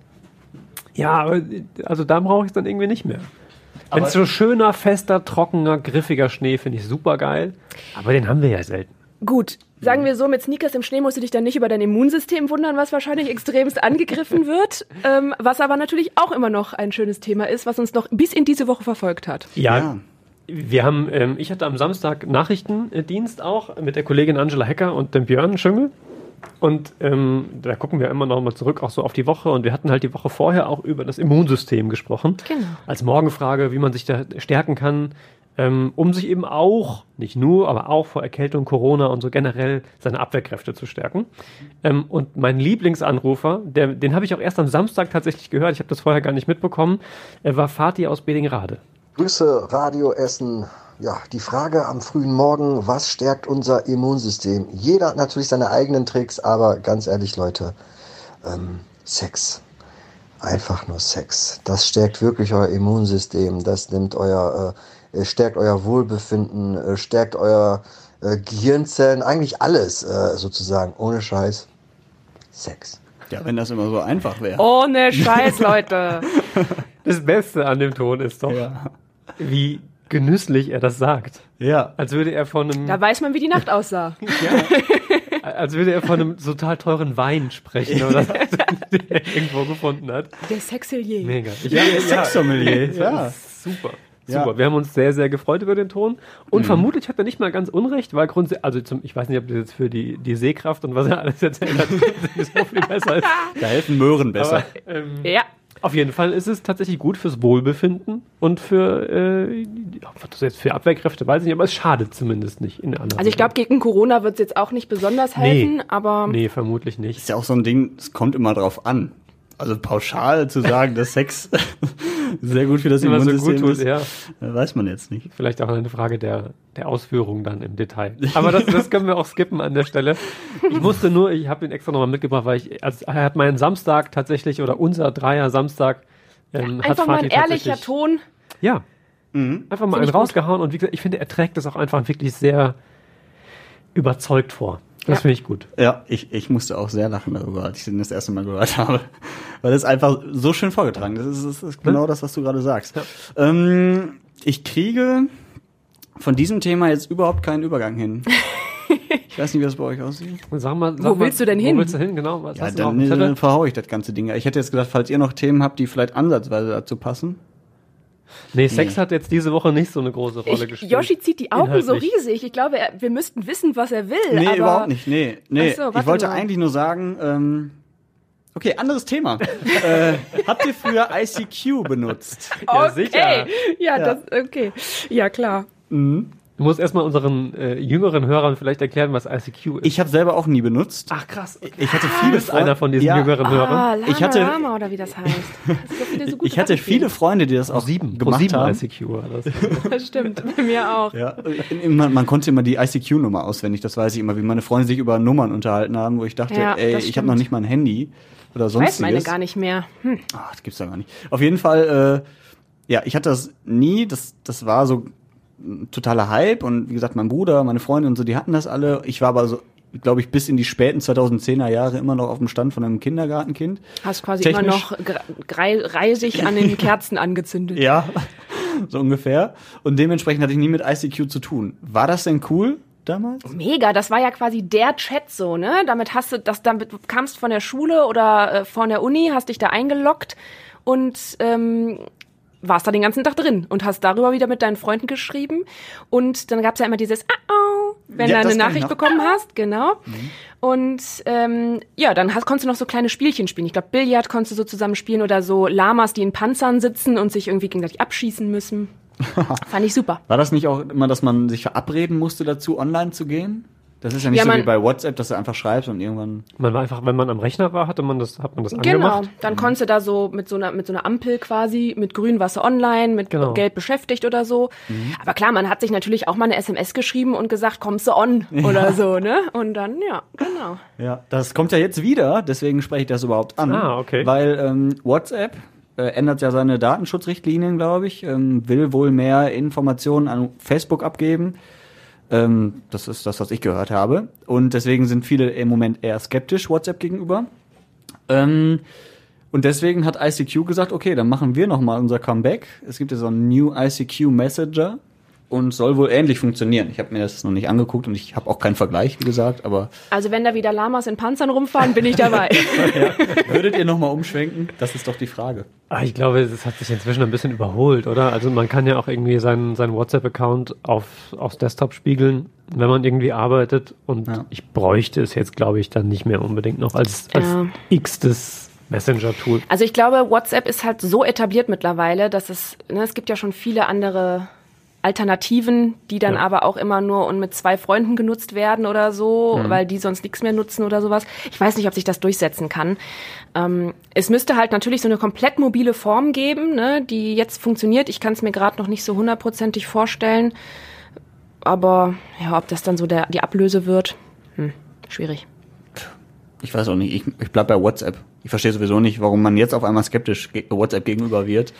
Ja, aber also da brauche ich es dann irgendwie nicht mehr. Wenn es so schöner, fester, trockener, griffiger Schnee, finde ich super geil. Aber den haben wir ja selten. Gut, sagen wir so, mit Sneakers im Schnee musst du dich dann nicht über dein Immunsystem wundern, was wahrscheinlich extremst angegriffen wird. Ähm, was aber natürlich auch immer noch ein schönes Thema ist, was uns noch bis in diese Woche verfolgt hat. Ja. Ja. Wir haben, ähm, ich hatte am Samstag Nachrichtendienst auch mit der Kollegin Angela Hecker und dem Björn Schüngel. Und ähm, da gucken wir immer noch mal zurück auch so auf die Woche. Und wir hatten halt die Woche vorher auch über das Immunsystem gesprochen. Genau. Als Morgenfrage, wie man sich da stärken kann, ähm, um sich eben auch, nicht nur, aber auch vor Erkältung, Corona und so generell seine Abwehrkräfte zu stärken. Ähm, und mein Lieblingsanrufer, der, den habe ich auch erst am Samstag tatsächlich gehört, ich habe das vorher gar nicht mitbekommen, er war Fatih aus Bedingrade. Grüße Radio Essen. Ja, die Frage am frühen Morgen, was stärkt unser Immunsystem? Jeder hat natürlich seine eigenen Tricks, aber ganz ehrlich, Leute, ähm, Sex. Einfach nur Sex. Das stärkt wirklich euer Immunsystem. Das nimmt euer, äh, stärkt euer Wohlbefinden, äh, stärkt euer äh, Gehirnzellen, eigentlich alles äh, sozusagen. Ohne Scheiß. Sex. Ja, wenn das immer so einfach wäre. Ohne Scheiß, Leute. Das Beste an dem Ton ist doch, Ja. wie genüsslich er das sagt. Ja. Als würde er von einem, Da weiß man, wie die Nacht aussah. als würde er von einem total teuren Wein sprechen oder so, den er irgendwo gefunden hat. Der Sexilier. Mega. Ich, Ja, Sexsommelier. ja. Ja. Super. Ja. Super. Wir haben uns sehr, sehr gefreut über den Ton. Und vermutlich hat er nicht mal ganz unrecht, weil grundsätzlich, also zum, ich weiß nicht, ob das jetzt für die, die Sehkraft und was er alles erzählt hat, so viel besser ist. Da helfen Möhren besser. Aber, ähm, Ja. Auf jeden Fall ist es tatsächlich gut fürs Wohlbefinden und für, äh, das jetzt für Abwehrkräfte, weiß ich nicht, aber es schadet zumindest nicht in anderen. Also ich glaube, gegen Corona wird es jetzt auch nicht besonders helfen, aber Nee, vermutlich nicht. ist ja auch so ein Ding, es kommt immer drauf an. Also pauschal zu sagen, dass Sex sehr gut für das Immer so Immunsystem gut tut, ist, ja. äh, weiß man jetzt nicht. Vielleicht auch eine Frage der, der Ausführung dann im Detail. Aber das, das können wir auch skippen an der Stelle. Ich musste nur, ich habe ihn extra nochmal mitgebracht, weil ich, also er hat meinen Samstag tatsächlich oder unser Dreier Samstag ähm, hat einfach mal ein ehrlicher Ton. Ja. Einfach mal einen rausgehauen und wie gesagt, ich finde, er trägt das auch einfach wirklich sehr überzeugt vor. Das Ja. finde ich gut. Ja, ich, ich musste auch sehr lachen darüber, als ich den das erste Mal gehört habe. Weil es einfach so schön vorgetragen ist. Das ist, das ist genau das, was du gerade sagst. Ähm, ich kriege von diesem Thema jetzt überhaupt keinen Übergang hin. Ich weiß nicht, wie das bei euch aussieht. Sag mal, sag Wo mal, willst du denn hin? Wo willst du hin, genau? Was Ja, dann, dem äh, verhaue ich das ganze Ding. Ich hätte jetzt gedacht, falls ihr noch Themen habt, die vielleicht ansatzweise dazu passen. Nee, Sex hat jetzt diese Woche nicht so eine große Rolle Ich, gespielt. Yoshi zieht die Augen so Inhaltlich. riesig. Ich glaube, er, wir müssten wissen, was er will. Nee, aber überhaupt nicht. Nee, nee. Ach so, ich wollte mal. eigentlich nur sagen, ähm, okay, anderes Thema. äh, habt ihr früher ICQ benutzt? Ja, Okay. sicher. Ja, das, okay. Ja, klar. Du musst erstmal unseren äh, jüngeren Hörern vielleicht erklären, was ICQ ist. Ich habe selber auch nie benutzt. Ach krass. Okay. Ich hatte Du viele bist einer von diesen Ja, jüngeren Ah, Hörern. Lama, Ich hatte- Lama oder wie das heißt. Das ist so Ich hatte viele Freunde, die das auch Sieben. Gemacht sieben haben. ICQ war das. Das stimmt, bei mir auch. Ja, man, man konnte immer die ICQ-Nummer auswendig, das weiß ich immer, wie meine Freunde sich über Nummern unterhalten haben, wo ich dachte, Ja, ey, ich habe noch nicht mal ein Handy oder Ich sonstiges. weiß meine gar nicht mehr. Hm. Ach, das gibt's da gar nicht. Auf jeden Fall, äh, ja, ich hatte das nie, das, das war so totaler Hype und wie gesagt, mein Bruder, meine Freunde und so, die hatten das alle. Ich war aber so, glaube ich, bis in die späten 2010er Jahre immer noch auf dem Stand von einem Kindergartenkind. Hast quasi Technisch- immer noch reisig an den Kerzen angezündet. Ja, so ungefähr. Und dementsprechend hatte ich nie mit ICQ zu tun. War das denn cool damals? Mega, das war ja quasi der Chat so, ne? Damit hast du, das, damit kamst von der Schule oder äh, von der Uni, hast dich da eingeloggt und ähm, warst da den ganzen Tag drin und hast darüber wieder mit deinen Freunden geschrieben. Und dann gab's ja immer dieses ah oh, wenn Ja, du eine Nachricht bekommen hast, genau. Und ähm, ja, dann hast, konntest du noch so kleine Spielchen spielen. Ich glaube, Billard konntest du so zusammen spielen oder so Lamas, die in Panzern sitzen und sich irgendwie gegenseitig abschießen müssen. Fand ich super. War das nicht auch immer, dass man sich verabreden musste dazu, online zu gehen? Das ist ja nicht Ja, so wie bei WhatsApp, dass du einfach schreibst und irgendwann. Man war einfach, wenn man am Rechner war, hatte man das, hat man das Genau, angemacht. dann konntest du da so mit so einer mit so einer Ampel quasi mit grün Wasser online, mit Genau. gelb beschäftigt oder so. Aber klar, man hat sich natürlich auch mal eine SMS geschrieben und gesagt, kommst du on oder so, ne? Und dann ja, genau. Ja, das kommt ja jetzt wieder, deswegen spreche ich das überhaupt an. Ah, okay. Weil ähm, WhatsApp äh, ändert ja seine Datenschutzrichtlinien, glaube ich, ähm, will wohl mehr Informationen an Facebook abgeben. Ähm, das ist das, was ich gehört habe. Und deswegen sind viele im Moment eher skeptisch WhatsApp gegenüber. Ähm, Und deswegen hat ICQ gesagt, okay, dann machen wir noch mal unser Comeback. Es gibt ja so einen New ICQ Messenger und soll wohl ähnlich funktionieren. Ich habe mir das noch nicht angeguckt und ich habe auch keinen Vergleich, wie gesagt, aber Also wenn da wieder Lamas in Panzern rumfahren, bin ich dabei. würdet ihr noch mal umschwenken? Das ist doch die Frage. Ah, ich glaube, es hat sich inzwischen ein bisschen überholt, oder? Also man kann ja auch irgendwie seinen, seinen WhatsApp-Account auf, aufs Desktop spiegeln, wenn man irgendwie arbeitet. Und Ja. ich bräuchte es jetzt, glaube ich, dann nicht mehr unbedingt noch als, als Ja. x-tes Messenger-Tool. Also ich glaube, WhatsApp ist halt so etabliert mittlerweile, dass es, ne, es gibt ja schon viele andere Alternativen, die dann Ja. aber auch immer nur und mit zwei Freunden genutzt werden oder so, Mhm. weil die sonst nichts mehr nutzen oder sowas. Ich weiß nicht, ob sich das durchsetzen kann. Ähm, es müsste halt natürlich so eine komplett mobile Form geben, ne, die jetzt funktioniert. Ich kann es mir gerade noch nicht so hundertprozentig vorstellen. Aber ja, ob das dann so der, die Ablöse wird, hm, schwierig. Ich weiß auch nicht, ich, ich bleib bei WhatsApp. Ich verstehe sowieso nicht, warum man jetzt auf einmal skeptisch WhatsApp gegenüber wird.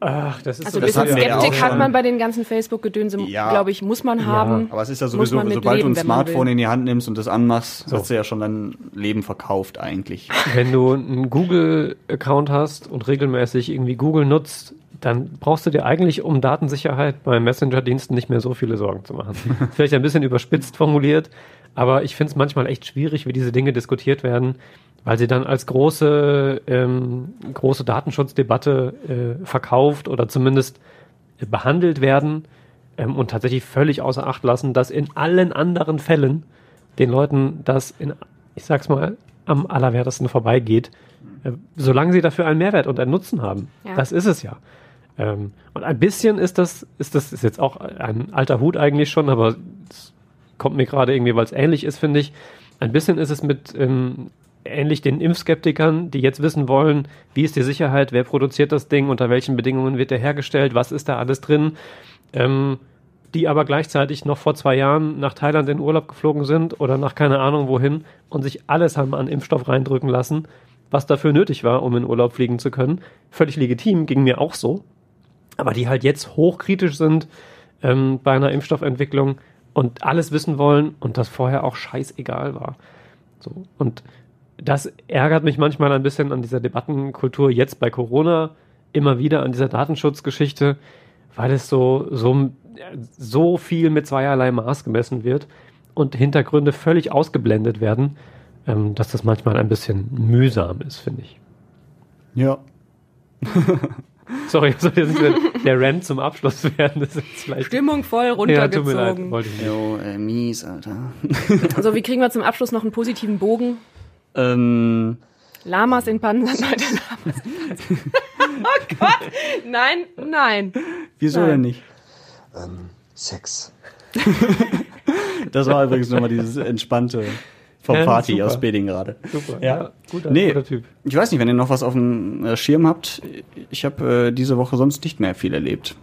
Ach, das ist Also so- ein bisschen ja Skeptik hat man bei den ganzen Facebook-Gedönse, Ja. glaube ich, muss man haben. Aber es ist ja sowieso, sobald leben, du ein Smartphone in die Hand nimmst und das anmachst, So. hast du ja schon dein Leben verkauft eigentlich. Wenn du einen Google-Account hast und regelmäßig irgendwie Google nutzt, dann brauchst du dir eigentlich um Datensicherheit bei Messenger-Diensten nicht mehr so viele Sorgen zu machen. Vielleicht ein bisschen überspitzt formuliert, aber ich finde es manchmal echt schwierig, wie diese Dinge diskutiert werden, weil sie dann als große, ähm, große Datenschutzdebatte äh, verkauft oder zumindest äh, behandelt werden ähm, und tatsächlich völlig außer Acht lassen, dass in allen anderen Fällen den Leuten das in, ich sag's mal, am allerwertesten vorbeigeht, äh, solange sie dafür einen Mehrwert und einen Nutzen haben. Ja. Das ist es ja. Ähm, und ein bisschen ist das, ist das ist jetzt auch ein alter Hut eigentlich schon, aber es kommt mir gerade irgendwie, weil es ähnlich ist, finde ich. Ein bisschen ist es mit ähm, ähnlich den Impfskeptikern, die jetzt wissen wollen, wie ist die Sicherheit, wer produziert das Ding, unter welchen Bedingungen wird der hergestellt, was ist da alles drin, ähm, die aber gleichzeitig noch vor zwei Jahren nach Thailand in Urlaub geflogen sind oder nach keine Ahnung wohin und sich alles haben an Impfstoff reindrücken lassen, was dafür nötig war, um in Urlaub fliegen zu können. Völlig legitim, ging mir auch so. Aber die halt jetzt hochkritisch sind ähm, bei einer Impfstoffentwicklung und alles wissen wollen und das vorher auch scheißegal war. So. Und das ärgert mich manchmal ein bisschen an dieser Debattenkultur jetzt bei Corona, immer wieder an dieser Datenschutzgeschichte, weil es so, so, so viel mit zweierlei Maß gemessen wird und Hintergründe völlig ausgeblendet werden, ähm, dass das manchmal ein bisschen mühsam ist, finde ich. Ja. Sorry, soll jetzt nicht der Rant zum Abschluss werden. Das ist vielleicht Stimmung voll ja, tut mir leid, runtergezogen. nicht. Jo, äh, mies, Alter. so, wie kriegen wir zum Abschluss noch einen positiven Bogen? ähm, Lamas in Panzern, Leute. Lamas in Panzern. oh Gott! Nein, nein. wieso Nein. denn nicht? Ähm, Sex. Das war übrigens nochmal dieses entspannte vom Ja, Party super. aus Beding gerade. Super, Ja. ja, guter, Nee. guter Typ. Ich weiß nicht, wenn ihr noch was auf dem äh, Schirm habt. Ich habe äh, diese Woche sonst nicht mehr viel erlebt.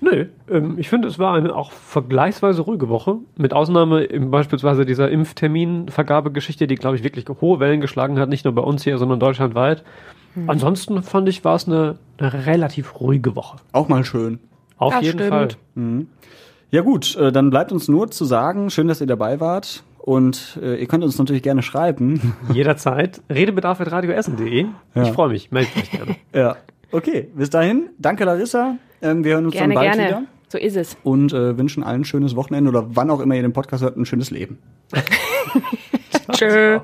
Nö, ähm, ich finde, es war eine auch vergleichsweise ruhige Woche. Mit Ausnahme beispielsweise dieser Impfterminvergabegeschichte, die, glaube ich, wirklich hohe Wellen geschlagen hat, nicht nur bei uns hier, sondern deutschlandweit. Ansonsten fand ich, war es eine, eine relativ ruhige Woche. Auch mal schön. Auf Das jeden stimmt. Fall. Ja gut, äh, dann bleibt uns nur zu sagen, schön, dass ihr dabei wart. Und äh, ihr könnt uns natürlich gerne schreiben. Jederzeit. Redebedarf.radioessen.de. Ja. Ich freue mich. Meldet euch gerne. ja. Okay, bis dahin. Danke, Larissa. Ähm, wir hören uns Gerne, dann bald gerne. wieder. So ist es. Und äh, wünschen allen ein schönes Wochenende oder wann auch immer ihr den Podcast hört, ein schönes Leben. Tschö.